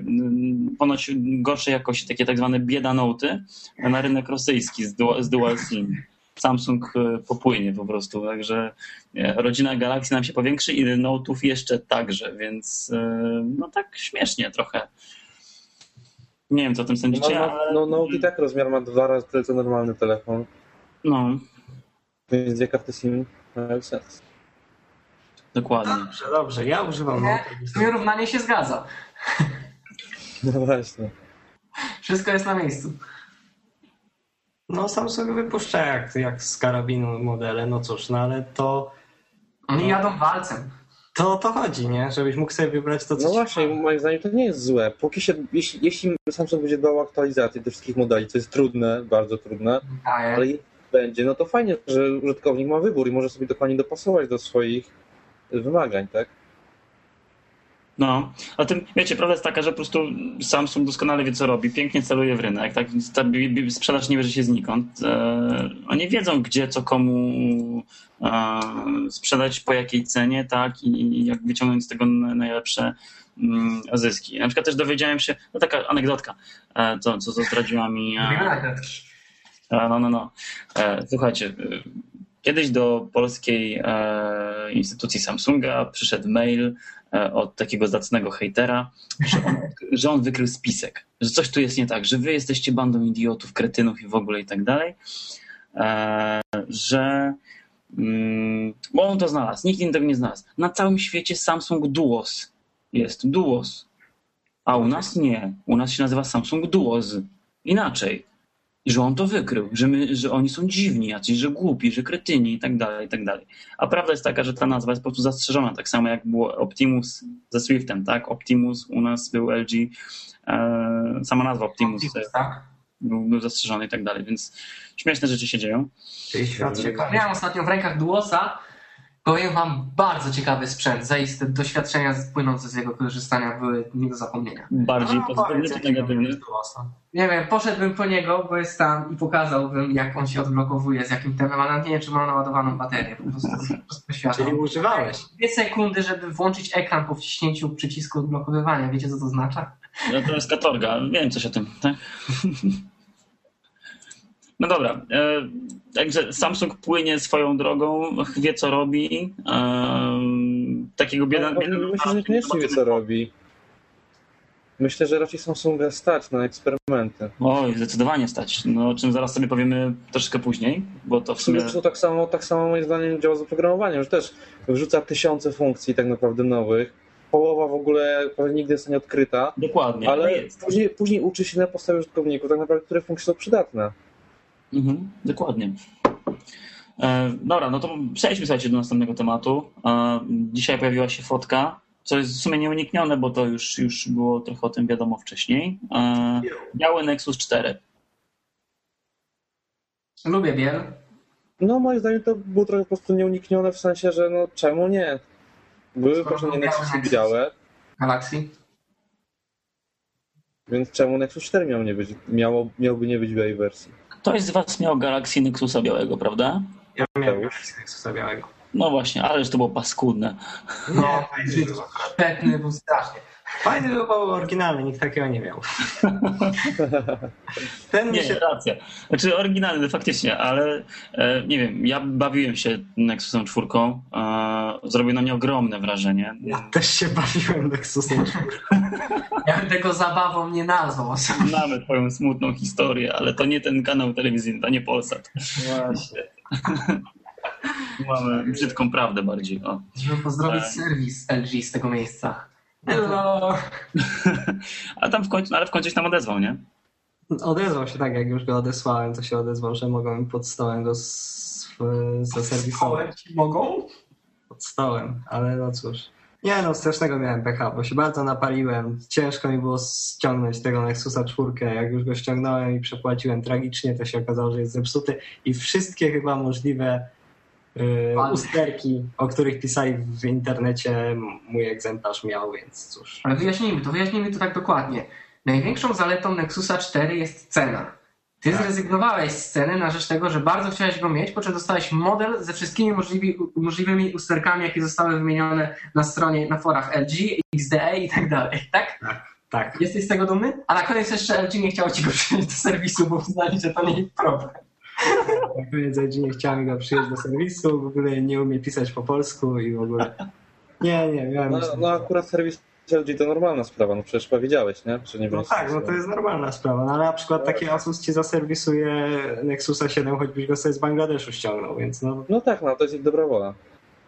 ponoć gorszej jakości, takie tak zwane bieda noty na rynek rosyjski z dual, z dual SIM. Samsung e, popłynie po prostu, także e, rodzina Galaxy nam się powiększy i notów jeszcze także, więc no tak śmiesznie trochę. Nie wiem, co o tym sądzicie, no, no, ale... No, no i tak rozmiar ma dwa razy tyle, co normalny telefon. No, więc dwie karty SIM mają sens. Dokładnie. Dobrze, dobrze. Ja używam nie, Moje równanie się zgadza. No właśnie. Wszystko jest na miejscu. No Samsung wypuszcza jak, jak z karabinu modele, no cóż, no ale to... Oni no, jadą walcem. To o to chodzi, nie? Żebyś mógł sobie wybrać to, co No właśnie, moim zdaniem to nie jest złe. Póki się, jeśli, jeśli Samsung będzie dbał o aktualizację tych wszystkich modeli, co jest trudne, bardzo trudne, ale będzie, no to fajnie, że użytkownik ma wybór i może sobie dokładnie dopasować do swoich wymagań, tak? No, a tym, wiecie, prawda jest taka, że po prostu Samsung doskonale wie, co robi, pięknie celuje w rynek, tak? Ta sprzedaż nie bierze się znikąd. E, oni wiedzą, gdzie, co komu e, sprzedać, po jakiej cenie, tak? I, I, jak wyciągnąć z tego najlepsze mm, zyski. Na przykład też dowiedziałem się, no taka anegdotka, e, to, co, co zdradziła mi... E, no, no, no. E, słuchajcie, e, kiedyś do polskiej e, instytucji Samsunga przyszedł mail od takiego zacnego hejtera, że on, że on wykrył spisek, że coś tu jest nie tak, że wy jesteście bandą idiotów, kretynów i w ogóle i tak dalej, że mm, bo on to znalazł, nikt inny tego nie znalazł. Na całym świecie Samsung Duos jest, Duos, a u nas nie. U nas się nazywa Samsung Duos. Inaczej. I że on to wykrył, że, my, że oni są dziwni jacyś, że głupi, że kretyni i tak dalej, i tak dalej. A prawda jest taka, że ta nazwa jest po prostu zastrzeżona, tak samo jak było Optimus ze Swiftem, tak? Optimus u nas był LG, e, sama nazwa Optimus, Optimus tak? był, był zastrzeżony i tak dalej, więc śmieszne rzeczy się dzieją. Czyli świat Miałem ostatnio w rękach Duosa Powiem wam, bardzo ciekawy sprzęt. Zaiste doświadczenia płynące z jego korzystania były nie do zapomnienia. Bardziej no, pozytywnie czy negatywnie? Nie wiem, poszedłbym po niego, bo jest tam i pokazałbym, jak on się odblokowuje, z jakim tempem, ale nie wiem, czy ma naładowaną baterię. Po prostu, po prostu Czyli używałeś. Dwie sekundy, żeby włączyć ekran po wciśnięciu przycisku odblokowywania. Wiecie, co to oznacza? No to jest katorga. Wiem coś o tym, tak? No dobra, e, także Samsung płynie swoją drogą, wie co robi. E, takiego bieda... No, bieda myślę, że niekoniecznie wie co robi. Myślę, że raczej Samsunga stać na eksperymenty. Oj, zdecydowanie stać. No, o czym zaraz sobie powiemy troszkę później, bo to w sumie... Zresztą tak samo, tak samo moim zdaniem działa z oprogramowaniem, że też wrzuca tysiące funkcji tak naprawdę nowych. Połowa w ogóle nigdy jest nie odkryta. Dokładnie. Ale później, później uczy się na podstawie użytkowników tak naprawdę, które funkcje są przydatne. Mhm, dokładnie. E, dobra, no to przejdźmy słuchajcie do następnego tematu. E, dzisiaj pojawiła się fotka, co jest w sumie nieuniknione, bo to już, już było trochę o tym wiadomo wcześniej. E, biały Nexus 4. Lubię biel. No moim zdaniem to było trochę po prostu nieuniknione w sensie, że no czemu nie? Były poprzednie Nexusy białe. Galaxy. Więc czemu Nexus 4 miał nie być, miało, miałby nie być białej wersji? Ktoś z was miał Galaxy Nexusa białego, prawda? Ja miałem Galaxy Nexusa białego. No właśnie, ależ to było paskudne. No, petny był strasznie. Fajny był oryginalny, nikt takiego nie miał. Ten nie, się... racja. Znaczy oryginalny faktycznie, ale e, nie wiem, ja bawiłem się Nexusem 4. E, zrobił na mnie ogromne wrażenie. Ja też się bawiłem Nexusem 4. ja bym tego zabawą nie nazwał. Mamy twoją smutną historię, ale to nie ten kanał telewizyjny, to nie Polsat. Właśnie. Mamy brzydką prawdę bardziej. O. Żeby pozdrowić e... serwis LG z tego miejsca. Hello. A tam w końcu, no ale w końcu się tam odezwał, nie? Odezwał się tak, jak już go odesłałem, to się odezwał, że mogą mi pod stołem go zaserwisować. Mogą? pod stołem, ale no cóż. Nie no, strasznego miałem pecha, bo się bardzo napaliłem. Ciężko mi było ściągnąć tego Nexusa 4. Jak już go ściągnąłem i przepłaciłem tragicznie, to się okazało, że jest zepsuty i wszystkie chyba możliwe yy, Wady. usterki, o których pisali w internecie, mój egzemplarz miał, więc cóż. Ale wyjaśnijmy to, wyjaśnijmy to tak dokładnie. Największą zaletą Nexusa 4 jest cena. Ty Tak. zrezygnowałeś z ceny na rzecz tego, że bardzo chciałeś go mieć, po czym dostałeś model ze wszystkimi możliwi, możliwymi usterkami, jakie zostały wymienione na stronie, na forach LG, XDA i tak dalej, tak? Tak. Jesteś z tego dumny? A na koniec jeszcze LG nie chciało ci go przyjąć do serwisu, bo uznali, że to nie ich problem. Koniec LG nie chciałem go przyjąć do serwisu, w ogóle nie umie pisać po polsku i w ogóle. Nie, nie, miałem. No, no akurat serwis LG to normalna sprawa, no przecież powiedziałeś, nie? Że nie No tak, no to jest normalna sprawa. No ale na przykład taki Asus ci zaserwisuje Nexusa 7, choćbyś go sobie z Bangladeszu ściągnął, więc no No tak, no to jest ich dobra wola.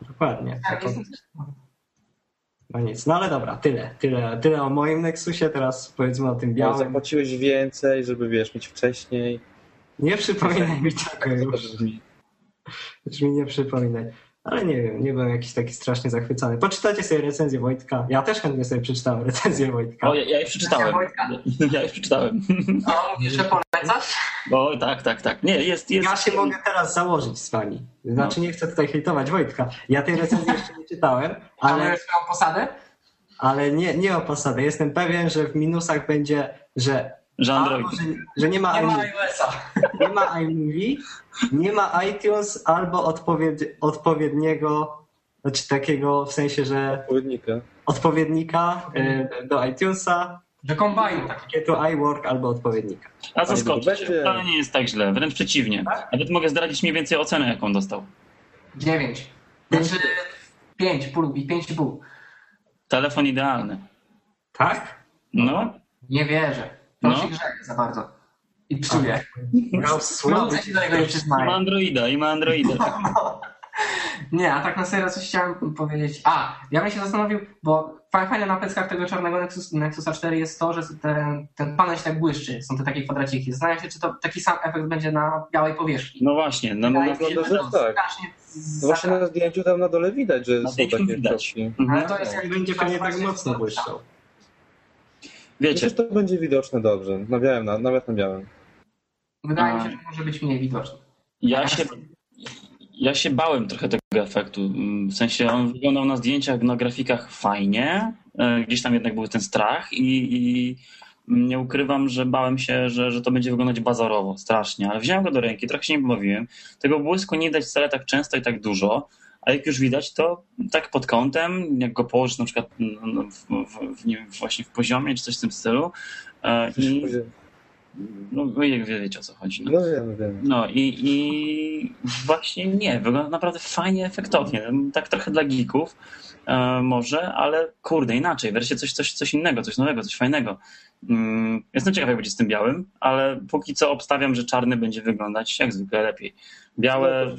dokładnie. Tak, Tak, jest, no nic, no ale dobra, tyle, tyle, tyle o moim Nexusie, teraz powiedzmy o tym No, białym. zapłaciłeś więcej, żeby wiesz, mieć wcześniej. Nie przypominaj mi tego Tak już, brzmi. już mi nie przypominaj. Ale nie wiem, nie byłem jakiś taki strasznie zachwycony. Poczytajcie sobie recenzję Wojtka. Ja też chętnie sobie przeczytałem recenzję Wojtka. O, ja, ja już przeczytałem. Ja już przeczytałem. A mówisz, że polecasz? O, tak, tak, tak. Nie, jest, jest. Ja się mogę teraz założyć z wami. Znaczy nie chcę tutaj hejtować Wojtka. Ja tej recenzji jeszcze nie czytałem, Ale ale, swoją posadę? ale nie, nie o posadę. Jestem pewien, że w minusach będzie, że, Że Android. albo, że, że nie ma, Nie ma iMovie, iOS-a. nie ma iMovie, nie ma iTunes albo odpowiedniego, znaczy takiego w sensie, że Odpowiednika. odpowiednika y, do iTunesa, Że kombajn tak. pakietu iWork albo odpowiednika. A zaskoczyć. Wcale nie jest tak źle, wręcz przeciwnie. Nawet mogę zdradzić mniej więcej ocenę, jaką dostał. 9. Znaczy 5, pół i 5,5. Telefon idealny. Tak? No, Nie wierzę. No. się grzeje za bardzo. I psuje. Grał słaby. Słońce się do niego nie i ma. Androida, i ma Androida. No. Nie, a tak na serio coś chciałem powiedzieć. A, ja bym się zastanowił, bo fa- fajne na pleckach tego czarnego Nexus, Nexusa 4 jest to, że ten, ten panel się tak błyszczy. Są te takie kwadraciki. Zastanawiam się, czy to taki sam efekt będzie na białej powierzchni. No właśnie, no, no, no, wygląda, że że to tak. No właśnie na zdjęciu tam na dole widać, że Na są takie widać. mhm. Ale to jest jak będzie pewnie tak mocno błyszczał. Wiecie, Myślę, że to będzie widoczne dobrze. Na białym, na, nawet na białym. Wydaje mi się, że może być mniej widoczny. ja się, ja się bałem trochę tego efektu. W sensie on wyglądał na zdjęciach, na grafikach fajnie. E, Gdzieś tam jednak był ten strach i, i nie ukrywam, że bałem się, że, że to będzie wyglądać bazorowo, strasznie. Ale wziąłem go do ręki, trochę się nie bawiłem. Tego błysku nie widać wcale tak często i tak dużo. A jak już widać, to tak pod kątem, jak go położysz na przykład no, no, w, w, w, nie właśnie w poziomie czy coś w tym stylu. e, I, no, wy wie- wiecie o co chodzi. No. No wiem, wiem. No i, i właśnie nie, wygląda naprawdę fajnie, efektownie. Tak trochę dla geeków e, może, ale kurde, inaczej. Wreszcie coś, coś, coś innego, coś nowego, coś fajnego. Mm, jestem ciekaw, jak będzie z tym białym, ale póki co obstawiam, że czarny będzie wyglądać jak zwykle lepiej. Białe,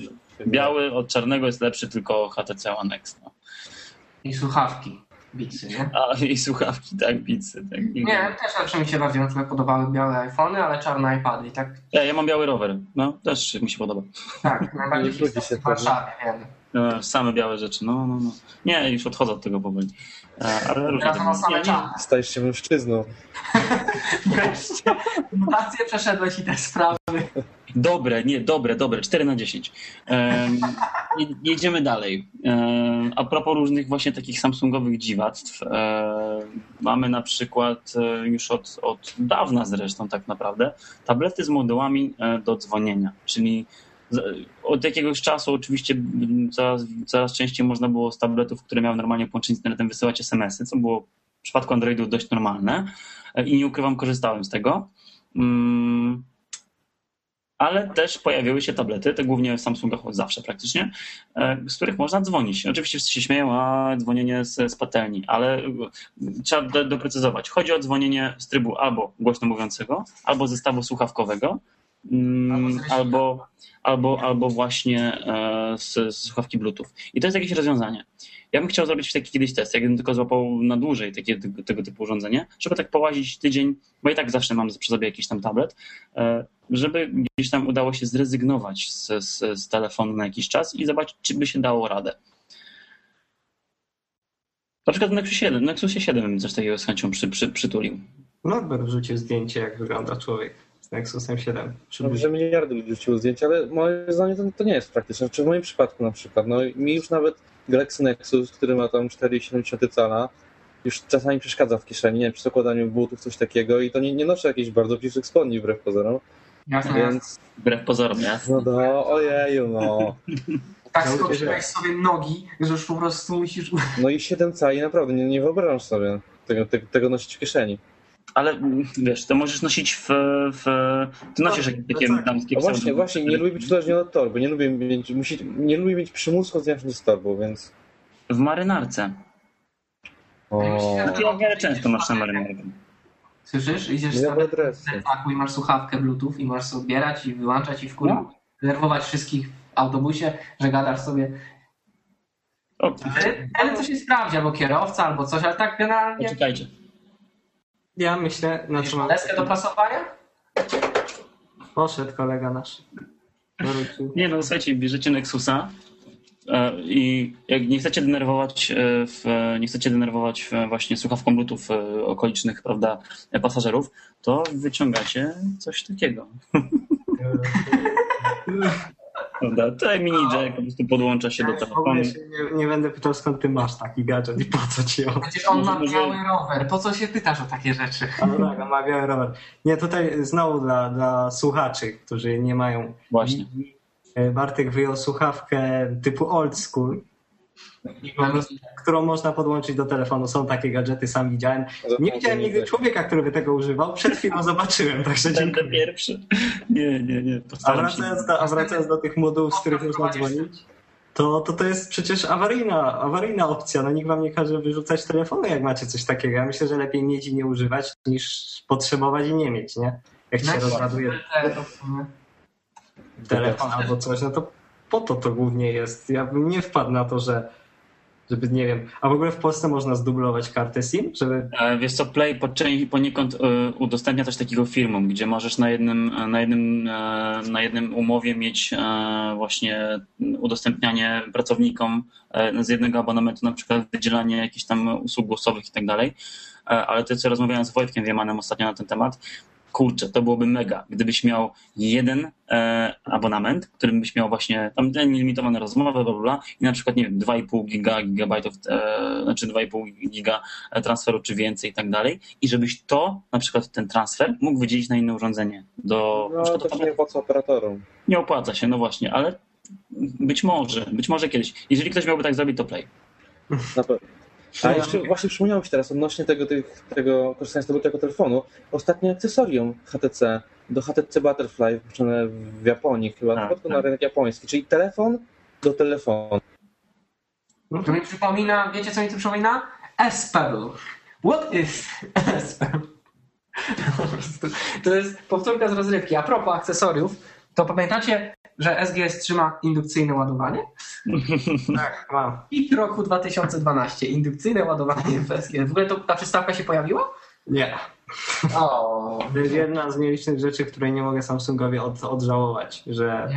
biały od czarnego jest lepszy tylko HTC One X. No. I słuchawki. Bicy, nie? A i słuchawki, tak, bicy. Tak. Nie, też lepsze mi się bardziej na przykład podobały białe iPhony, ale czarne iPady. I tak, Ja, ja mam biały rower, no też mi się podoba. tak, najbardziej się w Warszawie, wiem. E, Same białe rzeczy, no, no, no. Nie, już odchodzę od tego powoli. Ale różnie. Teraz same czarne. Stajesz się mężczyzną. Wreszcie mutację przeszedłeś i te sprawy. Dobre, nie, dobre, dobre, 4 na 10. Um, jedziemy dalej. Um, a propos różnych właśnie takich samsungowych dziwactw, um, mamy na przykład już od, od dawna zresztą tak naprawdę tablety z modułami e, do dzwonienia, czyli od jakiegoś czasu oczywiście m, coraz, coraz częściej można było z tabletów, które miały normalnie połączenie z internetem wysyłać SMS-y, co było w przypadku Androidów dość normalne e, i nie ukrywam, korzystałem z tego. Mm, ale też pojawiły się tablety, te głównie w Samsungach od zawsze praktycznie, e, z których można dzwonić. Oczywiście wszyscy się śmieją, a dzwonienie z, z patelni, ale e, trzeba do, doprecyzować. Chodzi o dzwonienie z trybu albo głośno mówiącego, albo zestawu słuchawkowego, mm, Albo albo, albo, właśnie e, z, z słuchawki Bluetooth. I to jest jakieś rozwiązanie. Ja bym chciał zrobić taki kiedyś test, jakbym tylko złapał na dłużej takie, tego, tego typu urządzenie, żeby tak połazić tydzień, bo i tak zawsze mam przy sobie jakiś tam tablet, e, żeby gdzieś tam udało się zrezygnować z, z, z telefonu na jakiś czas i zobaczyć, czy by się dało radę. Na przykład w Nexusie 7, Nexusie 7 bym coś takiego z chęcią przy, przy, przytulił. Norbert wrzucił zdjęcie, jak wygląda człowiek z Nexusem 7. No, że miliardy ludzi rzuciło zdjęcia, ale moim zdaniem to, to nie jest praktyczne. Czy w moim przypadku na przykład, no mi już nawet Galaxy Nexus, który ma tam 4,7 cala, już czasami przeszkadza w kieszeni, nie wiem, przy zakładaniu butów, coś takiego i to nie, nie noszę jakichś bardzo bliższych spodni wbrew pozorom, Jasne, jasne. więc Wbrew pozorom, jasne. no do, ojeju, no. Tak Ja skoczyłeś sobie nogi, że już po prostu musisz... No i 7 cali, naprawdę, nie, nie wyobrażam sobie tego, tego, tego nosić w kieszeni. Ale mm, wiesz, to możesz nosić w. w ty nosisz jakieś takie tak. damskie No właśnie, właśnie, nie lubię być uzależniony od torby, nie lubię mieć, musi, nie lubię mieć przymusu związany z torbą, więc... W marynarce. O, Ty o wiele często masz na marynarkę. Słyszysz? Idziesz sobie w i masz słuchawkę bluetooth i możesz sobie odbierać i wyłączać i w kurę No. denerwować wszystkich w autobusie, że gadasz sobie O, ale, ale to się sprawdzi, albo kierowca, albo coś, ale tak generalnie poczekajcie. Ja myślę, na co mam... do prasowania? Poszedł kolega nasz. Wrócił. Nie no, słuchajcie, bierzecie Nexusa e, i jak nie chcecie denerwować, e, w, nie chcecie denerwować w, właśnie słuchawką Bluetooth e, okolicznych, prawda, e, pasażerów, to wyciągacie coś takiego. Prawda? To jak mini jack po prostu podłącza się do Ja telefonu. nie, nie będę pytał, skąd ty masz taki gadżet i po co ci on. Przecież on ma biały rower, po co się pytasz o takie rzeczy? Ale tak, on ma biały rower. Nie, tutaj znowu dla, dla słuchaczy, którzy nie mają Właśnie. Bartek wyjął słuchawkę typu old school, którą można podłączyć do telefonu. Są takie gadżety, sam widziałem. Nie widziałem nigdy człowieka, który by tego używał. Przed chwilą zobaczyłem, także Będę dziękuję. pierwszy. Nie, nie, nie. A wracając do, a wracając do tych modułów, z których można dzwonić, to, to to jest przecież awaryjna, awaryjna opcja. No nikt wam nie każe wyrzucać telefonu, jak macie coś takiego. Ja myślę, że lepiej mieć i nie używać, niż potrzebować i nie mieć, nie? Jak się rozładuje telefon albo coś, no to po to to głównie jest. Ja bym nie wpadł na to, że żeby, nie wiem, a w ogóle w Polsce można zdublować kartę SIM, żeby E, Wiesz co, Play po części- poniekąd e, udostępnia coś takiego firmom, gdzie możesz na jednym, na jednym, e, na jednym umowie mieć e, właśnie udostępnianie pracownikom e, z jednego abonamentu, na przykład wydzielanie jakichś tam usług głosowych i tak dalej. E, Ale to, co rozmawiałem z Wojtkiem Wiemanem ostatnio na ten temat, kurczę, to byłoby mega, gdybyś miał jeden e, abonament, którym byś miał właśnie tam nielimitowane rozmowy, bla, bla, bla, i na przykład, nie wiem, 2,5 giga, gigabajtów, e, znaczy 2,5 giga transferu czy więcej i tak dalej, i żebyś to, na przykład ten transfer, mógł wydzielić na inne urządzenie. Do, No, to się nie opłaca operatorom. nie opłaca się, no właśnie, ale być może, być może kiedyś. Jeżeli ktoś miałby tak zrobić, to play. Na pewno. A jeszcze właśnie się teraz odnośnie tego, tych, tego korzystania z tego, tego telefonu. Ostatnie akcesorium HTC do HTC Butterfly wypuszczone w Japonii chyba, Tak, tylko na rynek japoński, czyli telefon do telefonu. To mi przypomina, wiecie co mi to przypomina? S-Pebble. What is S-Pebble? To jest powtórka z rozrywki. A propos akcesoriów, to pamiętacie, że SGS trzyma indukcyjne ładowanie? tak, mam. I w roku 2012 indukcyjne ładowanie w SGS. W ogóle to, ta przystawka się pojawiła? Nie. O, To jest jedna z nielicznych rzeczy, której nie mogę Samsungowi od, odżałować, że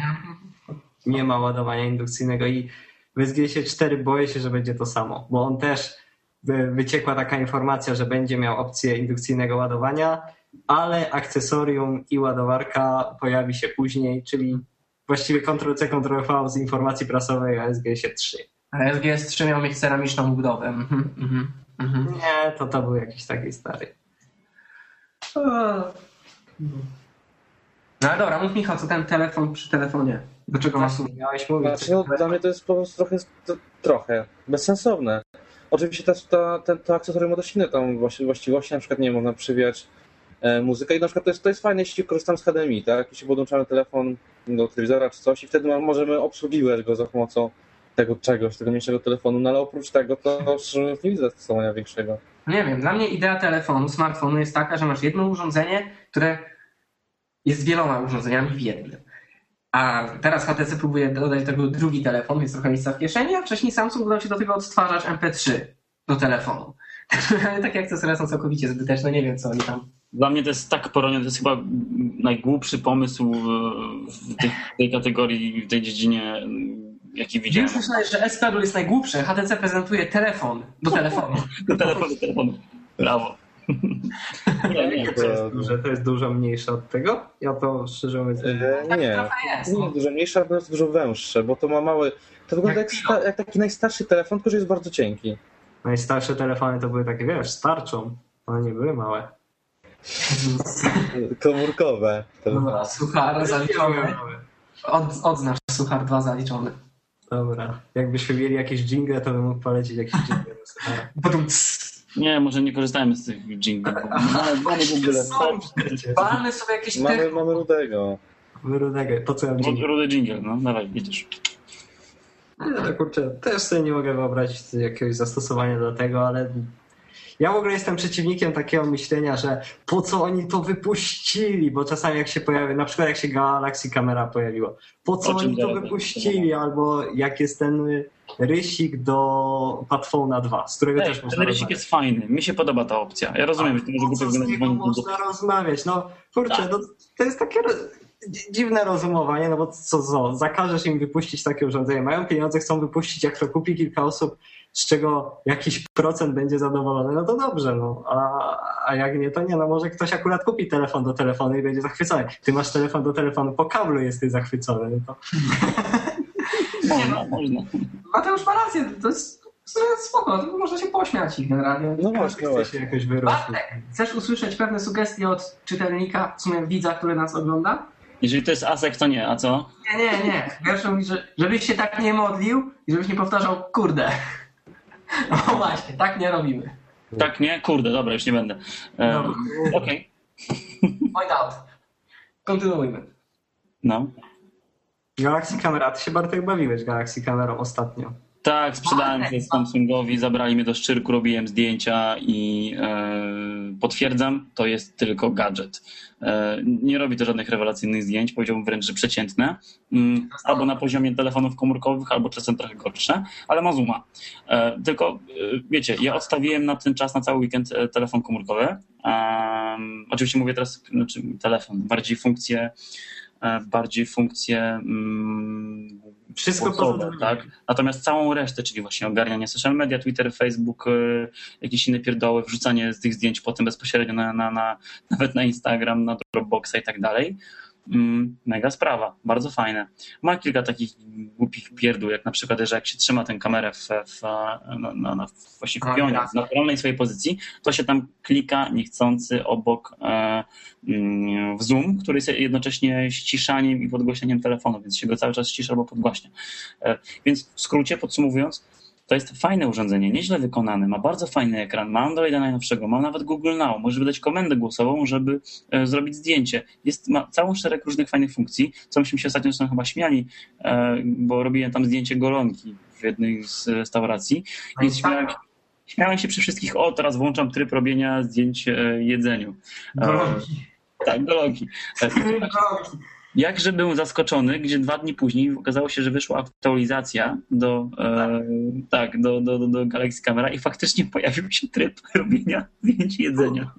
nie ma ładowania indukcyjnego i w SGS 4 boję się, że będzie to samo, bo on też wy- wyciekła taka informacja, że będzie miał opcję indukcyjnego ładowania, ale akcesorium i ładowarka pojawi się później, czyli właściwie Ctrl-C, Ctrl-V z informacji prasowej o SGS 3. ale SGS 3 miał mieć ceramiczną budowę. Mhm, mhm, mhm. Nie, to to był jakiś taki stary. No ale dobra, mów Michał, co ten telefon przy telefonie? Do czego ma służyć? Miałeś mówić. Znaczy, no, dla mnie to jest po prostu trochę, to, trochę bezsensowne. Oczywiście też ta, ten, to akcesorium ma dość inne tam właści- właściwości, na przykład nie można przywijać muzykę i na przykład to jest, to jest fajne, jeśli korzystam z HDMI, tak? Jeśli podłączamy telefon do telewizora czy coś i wtedy możemy obsługiwać go za pomocą tego czegoś, tego mniejszego telefonu, no ale oprócz tego to nie widzę zastosowania większego. Nie wiem, dla mnie idea telefonu, smartfonu jest taka, że masz jedno urządzenie, które jest wieloma urządzeniami w jednym. A teraz HTC próbuje dodać do tego drugi telefon, więc trochę miejsca w kieszeni, a wcześniej Samsung dodał się do tego odtwarzacz MP3 do telefonu. Ale takie akcesoria są całkowicie zbyteczne, nie wiem co oni tam... Dla mnie to jest tak poronione, to jest chyba najgłupszy pomysł w tej, tej kategorii, w tej dziedzinie jaki widziałem. Więc myślałeś, że S Pebble jest najgłupsze. HTC prezentuje telefon do telefonu. Do telefonu, do telefonu. Brawo. Nie, nie. To jest, duże, to jest dużo mniejsze od tego? Ja to szczerze mówiąc... E, Tak nie, trochę jest. nie jest dużo mniejsze, ale jest dużo węższe, bo to ma mały... To wygląda jak, Jak jak taki najstarszy telefon, tylko że jest bardzo cienki. Najstarsze telefony to były takie, wiesz, starczą. One nie były małe. Komórkowe. telefony. Dobra, suchar zaliczony. Od, odznacz suchar 2 zaliczony. Dobra. Jakbyśmy mieli jakieś jingle, to bym mógł polecić jakiś jingle Nie, może nie korzystajmy z tych jingli. Mamy, mamy w ogóle Balmy sobie jakieś Mamy, te... mamy rudego. Wyrudego. Po co ja jingle? rudy jingle, no dawaj, jedziesz. Nie, to kurczę, też sobie nie mogę wyobrazić jakiegoś zastosowania do tego, ale ja w ogóle jestem przeciwnikiem takiego myślenia, że po co oni to wypuścili, bo czasami jak się pojawi, na przykład jak się Galaxy Camera pojawiło, po co oni to wypuścili, albo jak jest ten rysik do Padphona 2, z którego Ej, też można ten rysik rozmawiać. jest fajny, mi się podoba ta opcja. Ja rozumiem, że to może głupio wyglądać można rozmawiać? No kurczę, Tak. no, to jest takie dziwne rozumowanie, no bo co, co, zakażesz im wypuścić takie urządzenie. Mają pieniądze, chcą wypuścić, jak to kupi kilka osób, z czego jakiś procent będzie zadowolony, no to dobrze, no. A, a jak nie, to nie, no może ktoś akurat kupi telefon do telefonu i będzie zachwycony. Ty masz telefon do telefonu, po kablu jesteś zachwycony, no to Można, można. Mateusz ma rację, to jest, spoko, tylko można się pośmiać ich generalnie. No właśnie, chce się jakoś wyrosnąć. Bartek, chcesz usłyszeć pewne sugestie od czytelnika, w sumie widza, który nas ogląda? Jeżeli to jest Asek, to nie, a co? Nie, nie, nie. Pierwsze mówi, że żebyś się tak nie modlił i żebyś nie powtarzał kurde. No właśnie, tak nie robimy. Tak, nie? Kurde, dobra, już nie będę. E, No. Okej, Point out. Kontynuujmy. no. Galaxy Camera, ty się Bartek bawiłeś Galaxy Kamerą ostatnio. Tak, sprzedałem się Samsungowi, zabrali mnie do szczyrku, robiłem zdjęcia i e, potwierdzam, to jest tylko gadżet. E, nie robi to żadnych rewelacyjnych zdjęć, powiedziałbym wręcz, że przeciętne. Mm, albo na poziomie telefonów komórkowych, albo czasem trochę gorsze, ale ma zooma. E, tylko, e, wiecie, ja odstawiłem na ten czas, na cały weekend e, telefon komórkowy. Oczywiście mówię teraz, znaczy telefon, bardziej funkcje, e, bardziej funkcje mm, Wszystko głosowe, tak? Natomiast całą resztę, czyli właśnie ogarnianie social media, Twitter, Facebook, y, jakieś inne pierdoły, wrzucanie z tych zdjęć potem bezpośrednio na, na, na, nawet na Instagram, na Dropboxa i tak dalej. Mm, Mega sprawa, bardzo fajne. Ma kilka takich głupich pierdół, jak na przykład, że jak się trzyma tę kamerę w, w, na, na, na, właśnie w A, pionie, tak. w naturalnej swojej pozycji, to się tam klika niechcący obok e, mm, w Zoom, który jest jednocześnie ściszaniem i podgłaśnianiem telefonu, więc się go cały czas ściszy albo podgłaśnia. E, Więc w skrócie podsumowując, to jest fajne urządzenie, nieźle wykonane, ma bardzo fajny ekran, ma Androida najnowszego, ma nawet Google Now, możesz wydać komendę głosową, żeby e, zrobić zdjęcie. Jest, ma całą szereg różnych fajnych funkcji, co myśmy się ostatnio zresztą chyba śmiali, e, bo robiłem tam zdjęcie golonki w jednej z restauracji, więc śmiałem, śmiałem się przy wszystkich, o teraz włączam tryb robienia zdjęć e, jedzeniu. E, Golonki. tak, golonki. E, Golonki. Jakże byłem zaskoczony, gdzie dwa dni później okazało się, że wyszła aktualizacja do, e, tak, do, do, do, do Galaxy Camera i faktycznie pojawił się tryb robienia zdjęć jedzenia.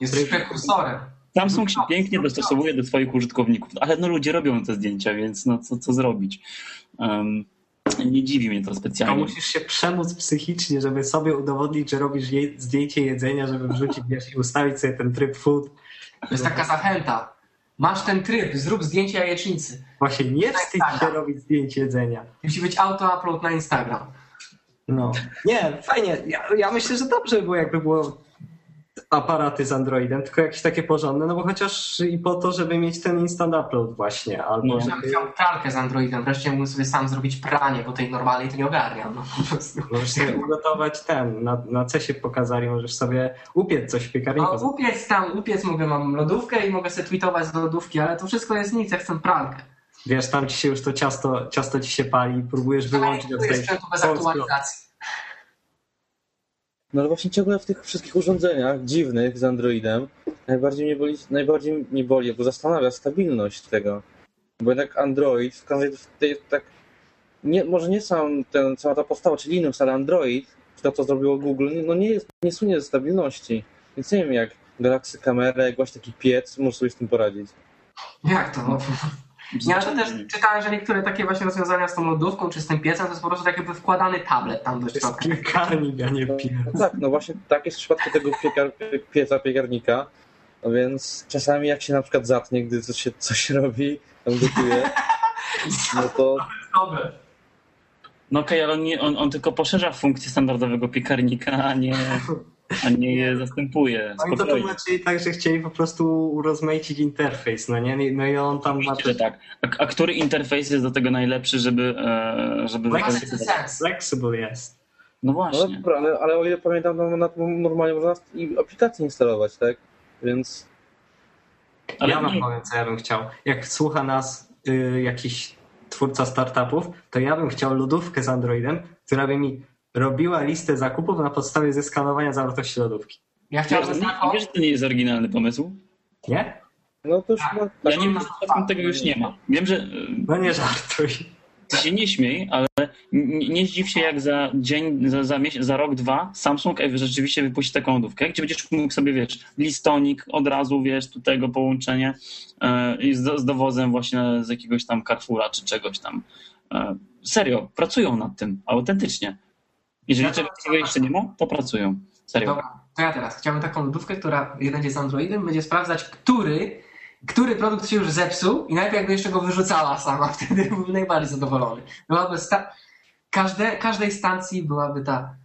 Jest prekursorem. Samsung się pięknie dostosowuje do swoich użytkowników, ale no ludzie robią te zdjęcia, więc no co, co zrobić? Um, nie dziwi mnie to To specjalnie. musisz się przemóc psychicznie, żeby sobie udowodnić, że robisz je, zdjęcie jedzenia, żeby wrzucić wiesz, i ustawić sobie ten tryb food. To jest taka zachęta. Masz ten tryb, zrób zdjęcie jajecznicy. Właśnie nie wstydź się robić zdjęcie jedzenia. Musi być auto-upload na Instagram. No. Nie, fajnie. Ja, ja myślę, że dobrze by było, jakby było aparaty z Androidem, tylko jakieś takie porządne, no bo chociaż i po to, żeby mieć ten instant upload właśnie, albo No. Ja bym chciał pralkę z Androidem. Wreszcie mógłbym sobie sam zrobić pranie, bo tej normalnej to nie ogarniam. No, po prostu. możesz sobie ugotować ten, na, na CESie pokazali, możesz sobie upiec coś w No, piekarniku. upiec tam, upiec mogę, mam lodówkę i mogę sobie tweetować z lodówki, ale to wszystko jest nic, jak chcę pralkę. Wiesz, tam ci się już to ciasto, ciasto ci się pali, próbujesz wyłączyć, a jest tutaj sprzętu bez aktualizacji. No ale właśnie ciągle w tych wszystkich urządzeniach dziwnych z Androidem najbardziej mnie boli, najbardziej mnie boli, bo zastanawia stabilność tego. Bo jednak Android, w każdej tej, tak, nie, może nie sam ten, cała ta postawa, czyli Linux, ale Android, to co zrobiło Google, no nie, jest, nie słynie ze stabilności. Więc nie wiem jak Galaxy Camera, jak właśnie taki piec, może sobie z tym poradzić. Jak to? Ja to też czytałem, że niektóre takie właśnie rozwiązania z tą lodówką czy z tym piecem to jest po prostu tak jakby wkładany tablet tam do To jest środka. piekarnik, a nie piec. No tak, no właśnie tak jest w przypadku tego piekar, pieca piekarnika. No więc czasami jak się na przykład zatnie, gdy coś, się, coś robi, tam gotuje, no to. No okej, ale on, nie, on, on tylko poszerza funkcję standardowego piekarnika, a nie, a nie je zastępuje. Oni to Spokojnie. tłumaczyli tak, że chcieli po prostu urozmaicić interfejs, no nie? No i on tam ma Oczywiście, że tak. A, a który interfejs jest do tego najlepszy, żeby, e, żeby flexible jest. No no właśnie. dobra, ale, ale o ile pamiętam, no, na, normalnie można i aplikację instalować, tak? Więc Ale ja nie, powiem, co ja bym chciał. Jak słucha nas y, jakiś twórca startupów, to ja bym chciał lodówkę z Androidem, która by mi robiła listę zakupów na podstawie zeskanowania zawartości lodówki. Ja wiesz, chciałbym nie, taką... wiesz, że to nie jest oryginalny pomysł? Nie? no to już Tak. no, Ja nie wiem, tego już nie ma. Wiem, że No nie żartuj. ty się nie śmiej, ale nie, nie zdziw się, jak za dzień, za, za, miesiąc, za rok, dwa Samsung rzeczywiście wypuści taką lodówkę, gdzie będziesz mógł sobie, wiesz, listonik od razu, wiesz, tu tego połączenie i z, z dowozem właśnie z jakiegoś tam Carrefoura czy czegoś tam. E, serio, pracują nad tym, autentycznie. Jeżeli Ja czegoś jeszcze nie ma, to pracują. Serio. Dobra, to ja teraz. Chciałbym taką lodówkę, która będzie z Androidem, będzie sprawdzać, który, który produkt się już zepsuł i najpierw jakby jeszcze go wyrzucała sama, wtedy byłbym najbardziej zadowolony. Byłaby sta- każde, każdej stacji byłaby ta...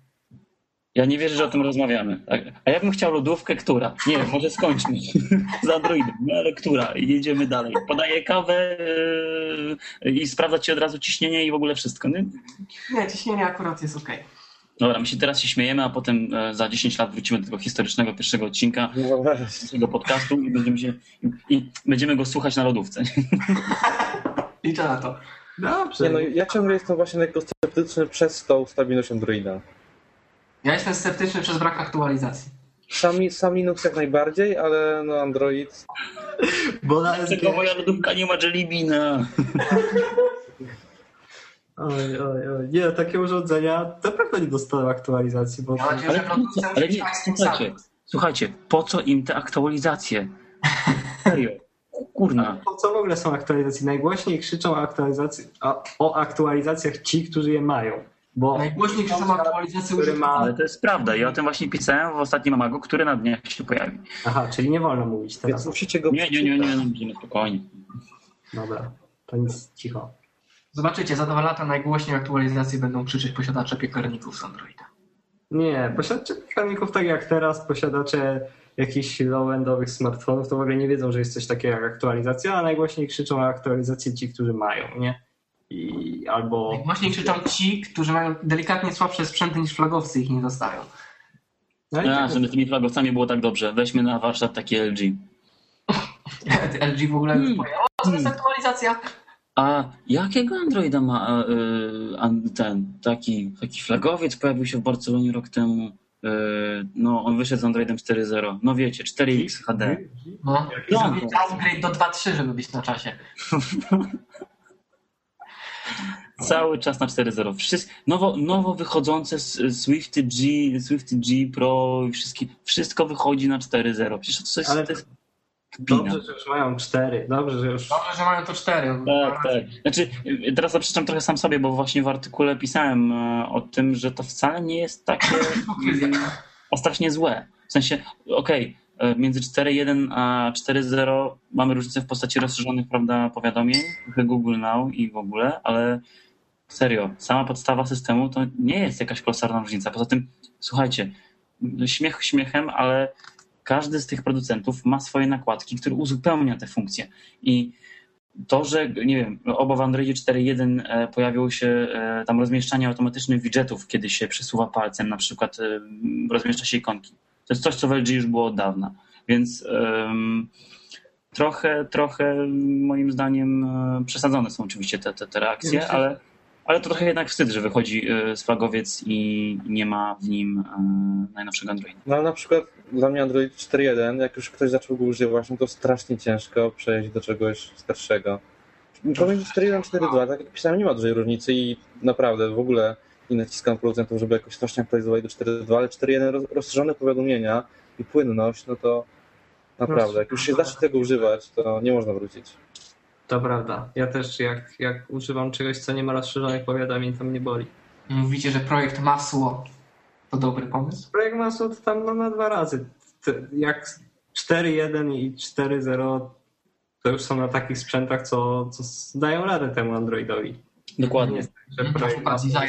Ja nie wierzę, że o tym rozmawiamy. A ja bym chciał lodówkę, która? Nie, może skończmy. Z Androidem, no ale która? I jedziemy dalej. Podaję kawę yy, i sprawdza ci od razu ciśnienie i w ogóle wszystko. Nie? Nie, ciśnienie akurat jest okej. Dobra, my się teraz się śmiejemy, a potem e, za 10 lat wrócimy do tego historycznego pierwszego odcinka no tego podcastu i będziemy, się, i będziemy go słuchać na lodówce. Liczę na to. Dobrze. Nie, no, ja ciągle jestem właśnie lekko sceptyczny przez tą stabilność Androida. Ja jestem sceptyczny przez brak aktualizacji. Sam, sam Linux jak najbardziej, ale no Android Bo na SG... moja lodówka nie ma Jellybina? Oj, oj, oj. Nie, takie urządzenia na pewno nie dostaną aktualizacji, bo... Mam nadzieję, Ale, że nie, słuchajcie, słuchajcie, po co im te aktualizacje? Serio. Kurna. Po co w ogóle są aktualizacje? Najgłośniej krzyczą o, aktualizacji, o, o aktualizacjach ci, którzy je mają. Bo Najgłośniej krzyczą aktualizację który ma... Ale to jest prawda. Ja o tym właśnie pisałem w ostatnim Amago, który na dniach się pojawi. Aha, czyli nie wolno mówić Więc teraz. musicie go Nie, nie, nie, nie, nie, będziemy spokojnie. Dobra, to nic, cicho. Zobaczycie, za dwa lata najgłośniej aktualizacje będą krzyczeć posiadacze piekarników z Androida. Nie, posiadacze piekarników tak jak teraz, posiadacze jakichś low-endowych smartfonów, to w ogóle nie wiedzą, że jest coś takiego jak aktualizacja, a najgłośniej krzyczą o aktualizację ci, którzy mają, nie? I albo... Najgłośniej krzyczą ci, którzy mają delikatnie słabsze sprzęty niż flagowcy ich nie dostają. No A, tak- że z tymi flagowcami było tak dobrze. Weźmy na warsztat taki LG. LG w ogóle Hmm. pojawiła, co to jest aktualizacja? A jakiego Androida ma y, an- ten taki, taki flagowiec? Pojawił się w Barcelonie rok temu. Y, no, on wyszedł z Androidem 4.0. No wiecie, 4X HD. No, No. zrobić downgrade do 2.3, żeby być na czasie. Cały czas na 4.0. Wszystko, nowo, nowo wychodzące s- Swifty G, Swifty G Pro i wszystkie, wszystko wychodzi na 4.0. Przecież to jest, Ale to jest kpina. Dobrze, że już mają cztery, dobrze, że już... Dobrze, że mają to 4. Tak, tak. Znaczy, teraz zaprzeczam trochę sam sobie, bo właśnie w artykule pisałem e, o tym, że to wcale nie jest takie a strasznie złe. W sensie, okej, e, między 4.1 a 4.0 mamy różnicę w postaci rozszerzonych, prawda, powiadomień, Google Now i w ogóle, ale serio, sama podstawa systemu to nie jest jakaś kolosalna różnica. Poza tym, słuchajcie, śmiech śmiechem, ale każdy z tych producentów ma swoje nakładki, które uzupełnia te funkcje. I to, że nie wiem, oba w Androidzie 4.1 e, pojawiło się e, tam rozmieszczanie automatycznych widgetów, kiedy się przesuwa palcem, na przykład e, rozmieszcza się ikonki. To jest coś, co w LG już było od dawna. Więc em, trochę, trochę moim zdaniem przesadzone są oczywiście te, te, te reakcje, ale, ale to trochę jednak wstyd, że wychodzi e, z flagowiec i nie ma w nim e, najnowszego Androida. No ale na przykład dla mnie Android 4.1, jak już ktoś zaczął go używać, no to strasznie ciężko przejść do czegoś starszego. Pomiędzy 4.1 a 4.2, tak jak pisałem, nie ma dużej różnicy i naprawdę w ogóle nie naciskam producentów, żeby jakoś strasznie aktualizowali do 4.2, ale 4.1 roz- rozszerzone powiadomienia i płynność, no to naprawdę, jak już się zacznie tego używać, to nie można wrócić. To prawda. Ja też jak, jak używam czegoś, co nie ma rozszerzonych powiadomień, to mnie boli. Mówicie, że projekt Masło to dobry pomysł? Projekt Masło to tam no, na dwa razy. Jak 4.1 i 4.0 to już są na takich sprzętach, co, co dają radę temu Androidowi. Nie Dokładnie. jest tak, że Na projekt Masło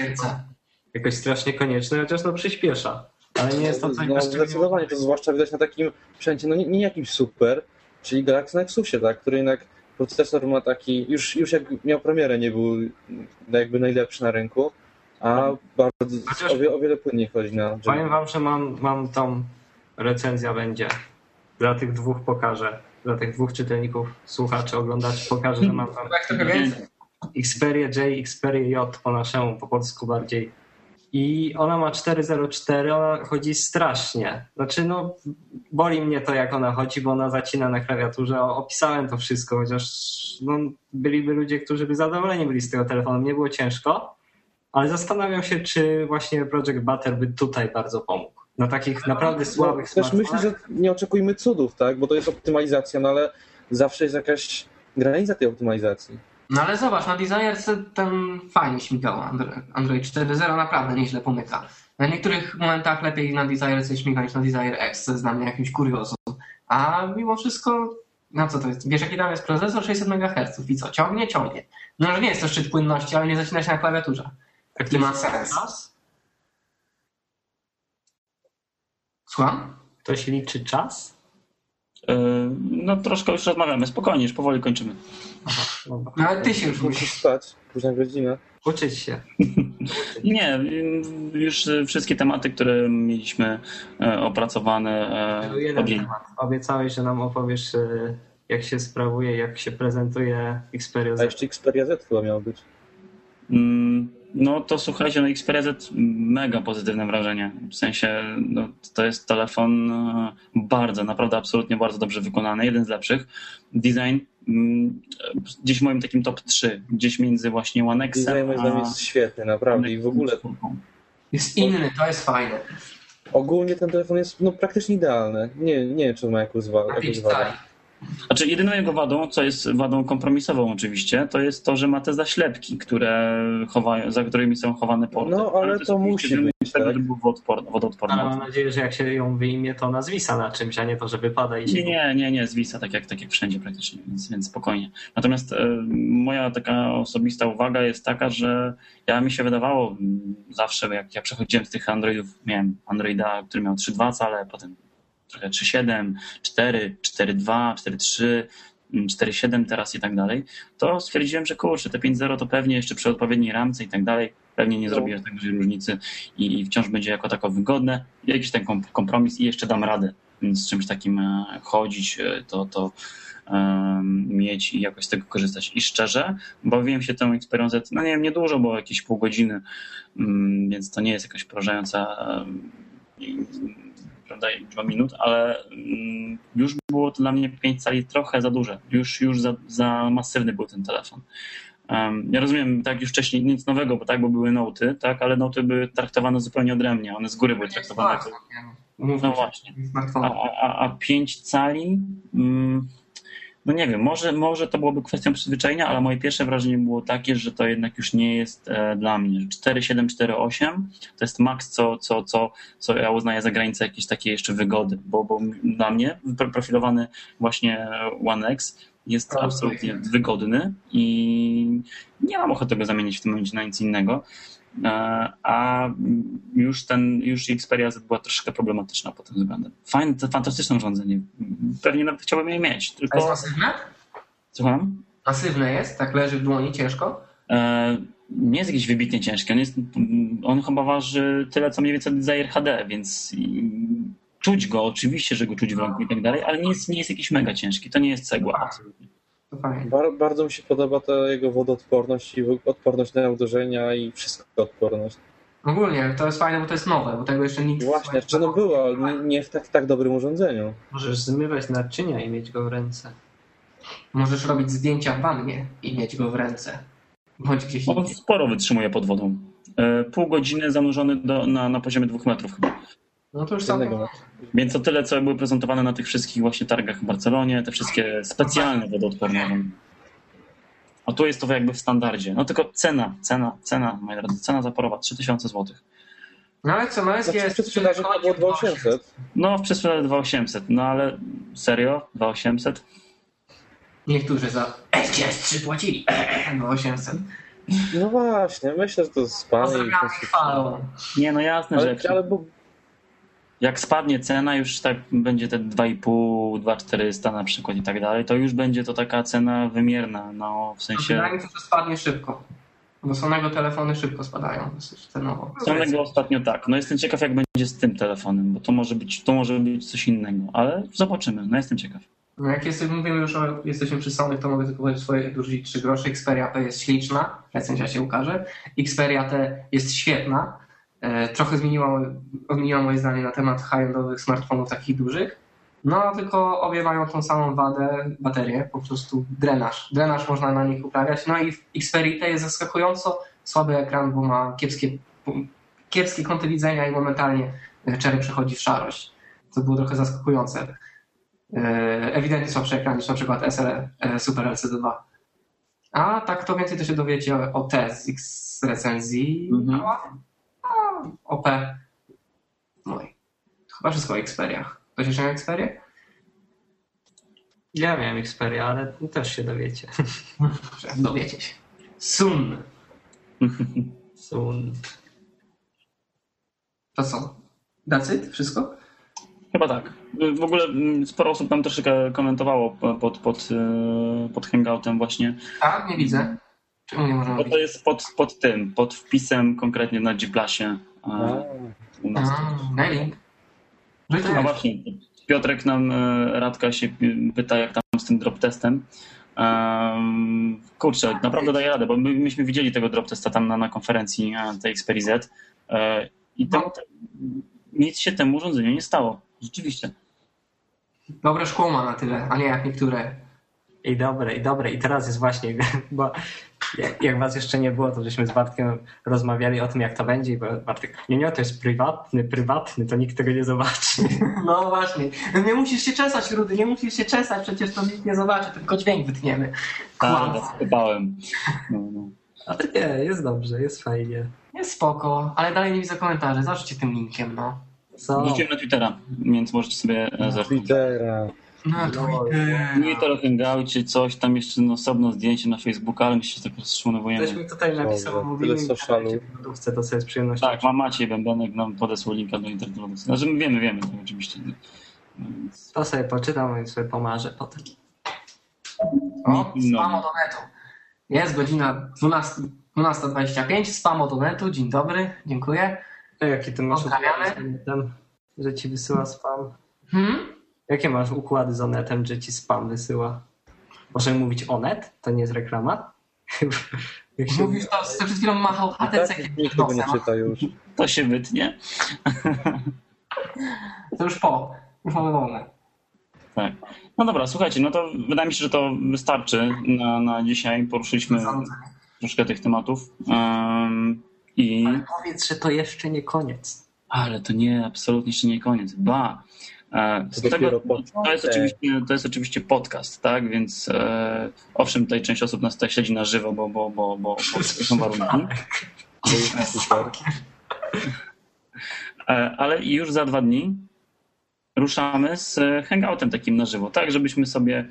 jakoś strasznie konieczny, chociaż no przyspiesza. Ale nie jest to coś no, zdecydowanie, to zwłaszcza widać na takim sprzęcie, no nie, nie jakimś super, czyli Galaxy Nexusie, tak, który jednak procesor ma taki, już, już jak miał premierę, nie był jakby najlepszy na rynku, a bardzo Chociaż- o, wie, o wiele płynniej chodzi na Powiem wam, że mam, mam tą recenzja będzie. Dla tych dwóch pokażę. Dla tych dwóch czytelników, słuchaczy, oglądaczy pokażę, że mam tam Tak trochę więcej. Xperia J, Xperia J po naszemu, po polsku bardziej. I ona ma 404, ona chodzi strasznie. Znaczy, no, boli mnie to, jak ona chodzi, bo ona zacina na klawiaturze. Opisałem to wszystko, chociaż no, byliby ludzie, którzy by zadowoleni byli z tego telefonu. Nie było ciężko, ale zastanawiam się, czy właśnie Project Butter by tutaj bardzo pomógł. Na takich naprawdę słabych No, też myślę, że nie oczekujmy cudów, tak, bo to jest optymalizacja, no ale zawsze jest jakaś granica tej optymalizacji. No ale zobacz, na Desire C ten fajnie śmigał Andro- Android 4.0 naprawdę nieźle pomyka. Na niektórych momentach lepiej na Desire C śmiga niż na Desire X, co jest dla mnie jakimś kuriozum. A mimo wszystko, no co to jest? Wiesz jaki tam jest procesor? 600 MHz i co? Ciągnie? Ciągnie. No że nie jest to szczyt płynności, ale nie zacina się na klawiaturze. Tak I ma sens. czas? Słucham? Ktoś liczy czas? E, No troszkę już rozmawiamy, spokojnie, już powoli kończymy. No ale ty się już Musisz spać, późna godzina. Uczyć się. Nie, już wszystkie tematy, które mieliśmy e, opracowane, Był e, jeden objęli. temat. Obiecałeś, że nam opowiesz, jak się sprawuje, jak się prezentuje Xperia A Z. jeszcze Xperia Z chyba miał być. Mm, No to słuchajcie, no Xperia Z mega pozytywne wrażenie. W sensie no, to jest telefon e, bardzo, naprawdę absolutnie bardzo dobrze wykonany, jeden z lepszych. Design mm, gdzieś w moim takim top 3, gdzieś między właśnie One Design X'em moim a... zdaniem jest świetny, naprawdę. I w ogóle Jest inny, to jest fajne. ogólnie ten telefon jest no, praktycznie idealny. Nie, nie wiem, czy ma jakąś wa- Na jakąś 5 wadę. cali. Znaczy, jedyną jego wadą, co jest wadą kompromisową oczywiście, to jest to, że ma te zaślepki, które chowają, za którymi są chowane porty. No, ale jest to oczywiście musi być, tak? żeby był wodoodporny. wodoodporny. Ale mam nadzieję, że jak się ją wyjmie, to ona zwisa na czymś, a nie to, że wypada i się... Nie, nie, nie, nie, zwisa, tak jak, tak jak wszędzie praktycznie, więc, więc spokojnie. Natomiast e, moja taka osobista uwaga jest taka, że ja mi się wydawało mm, zawsze, jak ja przechodziłem z tych Androidów, miałem Androida, który miał 3.2 cale, potem trochę 3.7, 4, 4.2, 4.3, mm, 4.7 teraz i tak dalej, to stwierdziłem, że kurczę, te 5.0 to pewnie jeszcze przy odpowiedniej ramce i tak dalej, pewnie nie No. zrobię tak dużej różnicy i, i wciąż będzie jako tako wygodne. Jakiś ten kom- kompromis i jeszcze dam radę z czymś takim e, chodzić, e, to, to em, mieć i jakoś z tego korzystać. I szczerze, bawiłem się tą Xperią Z, no nie wiem, niedużo, bo jakieś pół godziny, mm, więc to nie jest jakaś porażająca em, i- prawda, liczba minut, ale mm, już było to dla mnie 5 cali trochę za duże. Już, już za, za masywny był ten telefon. Ja rozumiem, tak już wcześniej nic nowego, bo tak, bo były noty, tak, ale noty były traktowane zupełnie odrębnie. One z góry były traktowane jako no właśnie. A, Smartfon. a, a 5 cali? Mm, no nie wiem, może, może to byłoby kwestią przyzwyczajenia, ale moje pierwsze wrażenie było takie, że to jednak już nie jest e, dla mnie. 4,7, 4,8 to jest maks, co, co, co, co ja uznaję za granicę jakiejś takiej jeszcze wygody, bo, bo dla mnie pro- profilowany właśnie One X jest Tak, absolutnie wygodny i nie mam ochoty go zamienić w tym momencie na nic innego. E, A już ten, już Xperia Z była troszkę problematyczna pod tym względem. Fajne, to fantastyczne urządzenie. Pewnie nawet chciałbym je mieć, A jest tylko... masywne? Słucham? Masywne jest? Tak leży w dłoni ciężko? E, Nie jest jakiś wybitnie ciężki. On, jest, on chyba waży tyle, co mniej więcej Desire HD, więc czuć go, oczywiście, że go czuć w ręku i tak dalej, ale nie jest, nie jest jakiś mega ciężki. To nie jest cegła, absolutnie. To fajnie. Bar- bardzo mi się podoba ta jego wodoodporność i odporność na uderzenia i wszystko odporność. Ogólnie to jest fajne, bo to jest nowe, bo tego jeszcze nikt... Właśnie, jeszcze no było, ale nie, w tak, tak dobrym urządzeniu. Możesz zmywać naczynia i mieć go w ręce. Możesz robić zdjęcia w wannie i mieć go w ręce. Bądź gdzieś On indziej. sporo wytrzymuje pod wodą. E, Pół godziny zanurzony do, na, na poziomie dwóch metrów chyba. No to już metra. Więc to tyle, co były prezentowane na tych wszystkich właśnie targach w Barcelonie, te wszystkie specjalne wodoodporne. A tu jest to jakby w standardzie. No tylko cena, cena, cena, moi drodzy, cena zaporowa 3000 zł. No ale co, no jest, Znaczy, jest przed sprzedażą to było 2800. No w przesprzedaży 2800, no ale serio? 2800? Niektórzy za SGS3 płacili 2800. No właśnie, myślę, że to spanie i Pozdrawiamy chwalą. Nie, no jasne, że Ale, jak, ale bo, jak spadnie cena, już tak będzie te 2,5, 2,400 na przykład i tak dalej, to już będzie to taka cena wymierna, no w sensie... Wydaje mi się, że spadnie szybko. Bo Sonego telefony szybko spadają dosyć cenowo. Samego ostatnio tak. No jestem ciekaw, jak będzie z tym telefonem, bo to może być, to może być coś innego, ale zobaczymy. No jestem ciekaw. No jak jest, mówimy już o, jesteśmy przy Sony, to mogę tylko powiedzieć swoje dorzucić 3 grosze. Xperia P jest śliczna, recenzja się ukaże. Xperia T jest świetna. E, trochę zmieniła, moje zdanie na temat high-endowych smartfonów takich dużych. No tylko obie mają tą samą wadę, baterię, po prostu drenaż. Drenaż można na nich uprawiać. No i w Xperia T jest zaskakująco słaby ekran, bo ma kiepskie, kiepskie kąty widzenia i momentalnie czery przechodzi w szarość. To było trochę zaskakujące. E, ewidentnie słabszy ekran niż na przykład SL e, Super LCD2. A tak to więcej to się dowiecie o T z X recenzji. Mhm. A OP. No i to chyba wszystko o Xperiach. Ktoś jeszcze miał Xperię? Ja miałem Xperia, ale też się dowiecie. Dowiecie się. Sun. Sun. To co? That's it? Wszystko? Chyba tak. W ogóle mm, sporo osób tam troszeczkę komentowało pod, pod, e, pod hangoutem właśnie. Tak, nie widzę. Czemu nie możemy Bo to jest pod, pod tym, pod wpisem konkretnie na G-Plusie e, u nas. A, mailing. No i No jest. właśnie, Piotrek nam, e, Radka się pyta, jak tam z tym drop testem. Um, kurczę, naprawdę daje radę, bo my, myśmy widzieli tego drop testa tam na, na konferencji tej Xperia Z e, i tam te, nic się temu urządzeniu nie stało. Rzeczywiście. Dobre szkło ma na tyle, a nie jak niektóre. I dobre, i dobre. I teraz jest właśnie, bo jak, jak was jeszcze nie było, to żeśmy z Bartkiem rozmawiali o tym, jak to będzie. I Bartek, nie, nie, to jest prywatny, prywatny, to nikt tego nie zobaczy. No właśnie. Nie musisz się czesać, Rudy, nie musisz się czesać, przecież to nikt nie zobaczy, tylko dźwięk wytniemy. Tak, skopałem. No, no. Ale nie, jest dobrze, jest fajnie. Jest spoko, ale dalej nie widzę komentarzy. Zobaczcie tym linkiem, no. Co? Wrzuciłem na Twittera, więc możecie sobie e, zobaczyć. Twittera. No, Twitter. Nie to hangoucie, coś tam jeszcze no, osobno zdjęcie na Facebooku, ale myślę, że tak rozszumowujemy. Ktoś mi tutaj napisał, socialu. w lodówce, to sobie z przyjemnością. Tak, mam Maciej Bębenek nam podesłał linka do internetu. Znaczy my wiemy, wiemy to oczywiście. No, więc- To sobie poczytam i sobie pomarzę potem. O, No. spam od Onetu. Jest godzina 12 12.25, spam od Onetu. Dzień dobry, dziękuję. A jaki ty masz Pozdrawiamy. Onetem, że ci wysyła spam? Hmm? Jakie masz układy z Onetem, że ci spam wysyła? Możemy mówić Onet? To nie jest reklama? Mówisz to, że przed chwilą machał HTC tak nikt tego nie czyta już. To się wytnie. To już po. Już mamy wolne. Tak. No dobra, słuchajcie, no to wydaje mi się, że to wystarczy na, na dzisiaj. Poruszyliśmy troszkę tych tematów. Um, I... Ale powiedz, że to jeszcze nie koniec. Ale to nie, absolutnie jeszcze nie koniec. Ba. E, z To tego, to, jest oczywiście, to jest oczywiście podcast, tak? Więc e, owszem, tutaj część osób nas tutaj śledzi na żywo, bo, bo, bo, bo, bo są warunki. Super. E, ale już za dwa dni ruszamy z hangoutem takim na żywo, tak żebyśmy sobie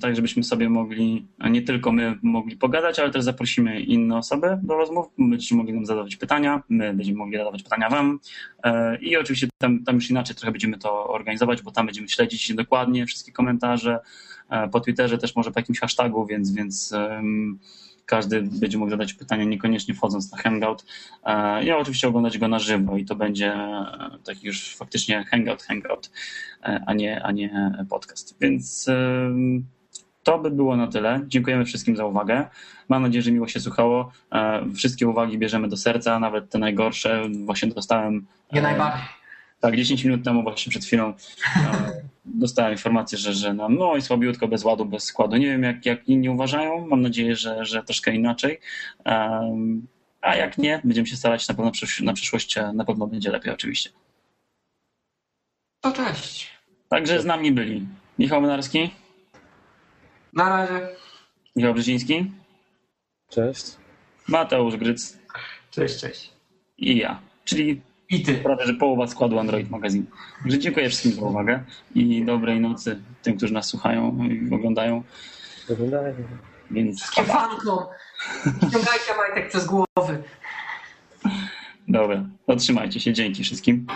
tak żebyśmy sobie mogli, nie tylko my mogli pogadać, ale też zaprosimy inne osoby do rozmów, będziecie mogli nam zadawać pytania, my będziemy mogli zadawać pytania wam. E, i oczywiście tam, tam już inaczej trochę będziemy to organizować, bo tam będziemy śledzić dokładnie wszystkie komentarze, E, po Twitterze też może po jakimś hashtagu, więc, więc każdy będzie mógł zadać pytania, niekoniecznie wchodząc na Hangout. E, I oczywiście oglądać go na żywo i to będzie e, taki już faktycznie Hangout, Hangout, e, a nie, a nie podcast. Więc to by było na tyle. Dziękujemy wszystkim za uwagę. Mam nadzieję, że miło się słuchało. Wszystkie uwagi bierzemy do serca, nawet te najgorsze. Właśnie dostałem. Nie najbardziej. Tak, 10 minut temu, właśnie przed chwilą, e, dostałem informację, że, że no, no i słabiutko, bez ładu, bez składu. Nie wiem, jak, jak inni uważają. Mam nadzieję, że, że troszkę inaczej. Em, a jak nie, będziemy się starać na pewno przysz- na przyszłość, e, na pewno będzie lepiej, oczywiście. To cześć. Także z nami byli Michał Mynarski, Na razie. Michał Brzeziński, Cześć. Mateusz Gryc Cześć, cześć. i ja, czyli I ty. prawie że połowa składu Android Magazine. Także dziękuję wszystkim za uwagę i dobrej nocy tym, którzy nas słuchają i oglądają. Oglądajmy. Więc Wszystkim fankom. Ściągajcie majtek przez głowy. dobra, otrzymajcie się. Dzięki wszystkim.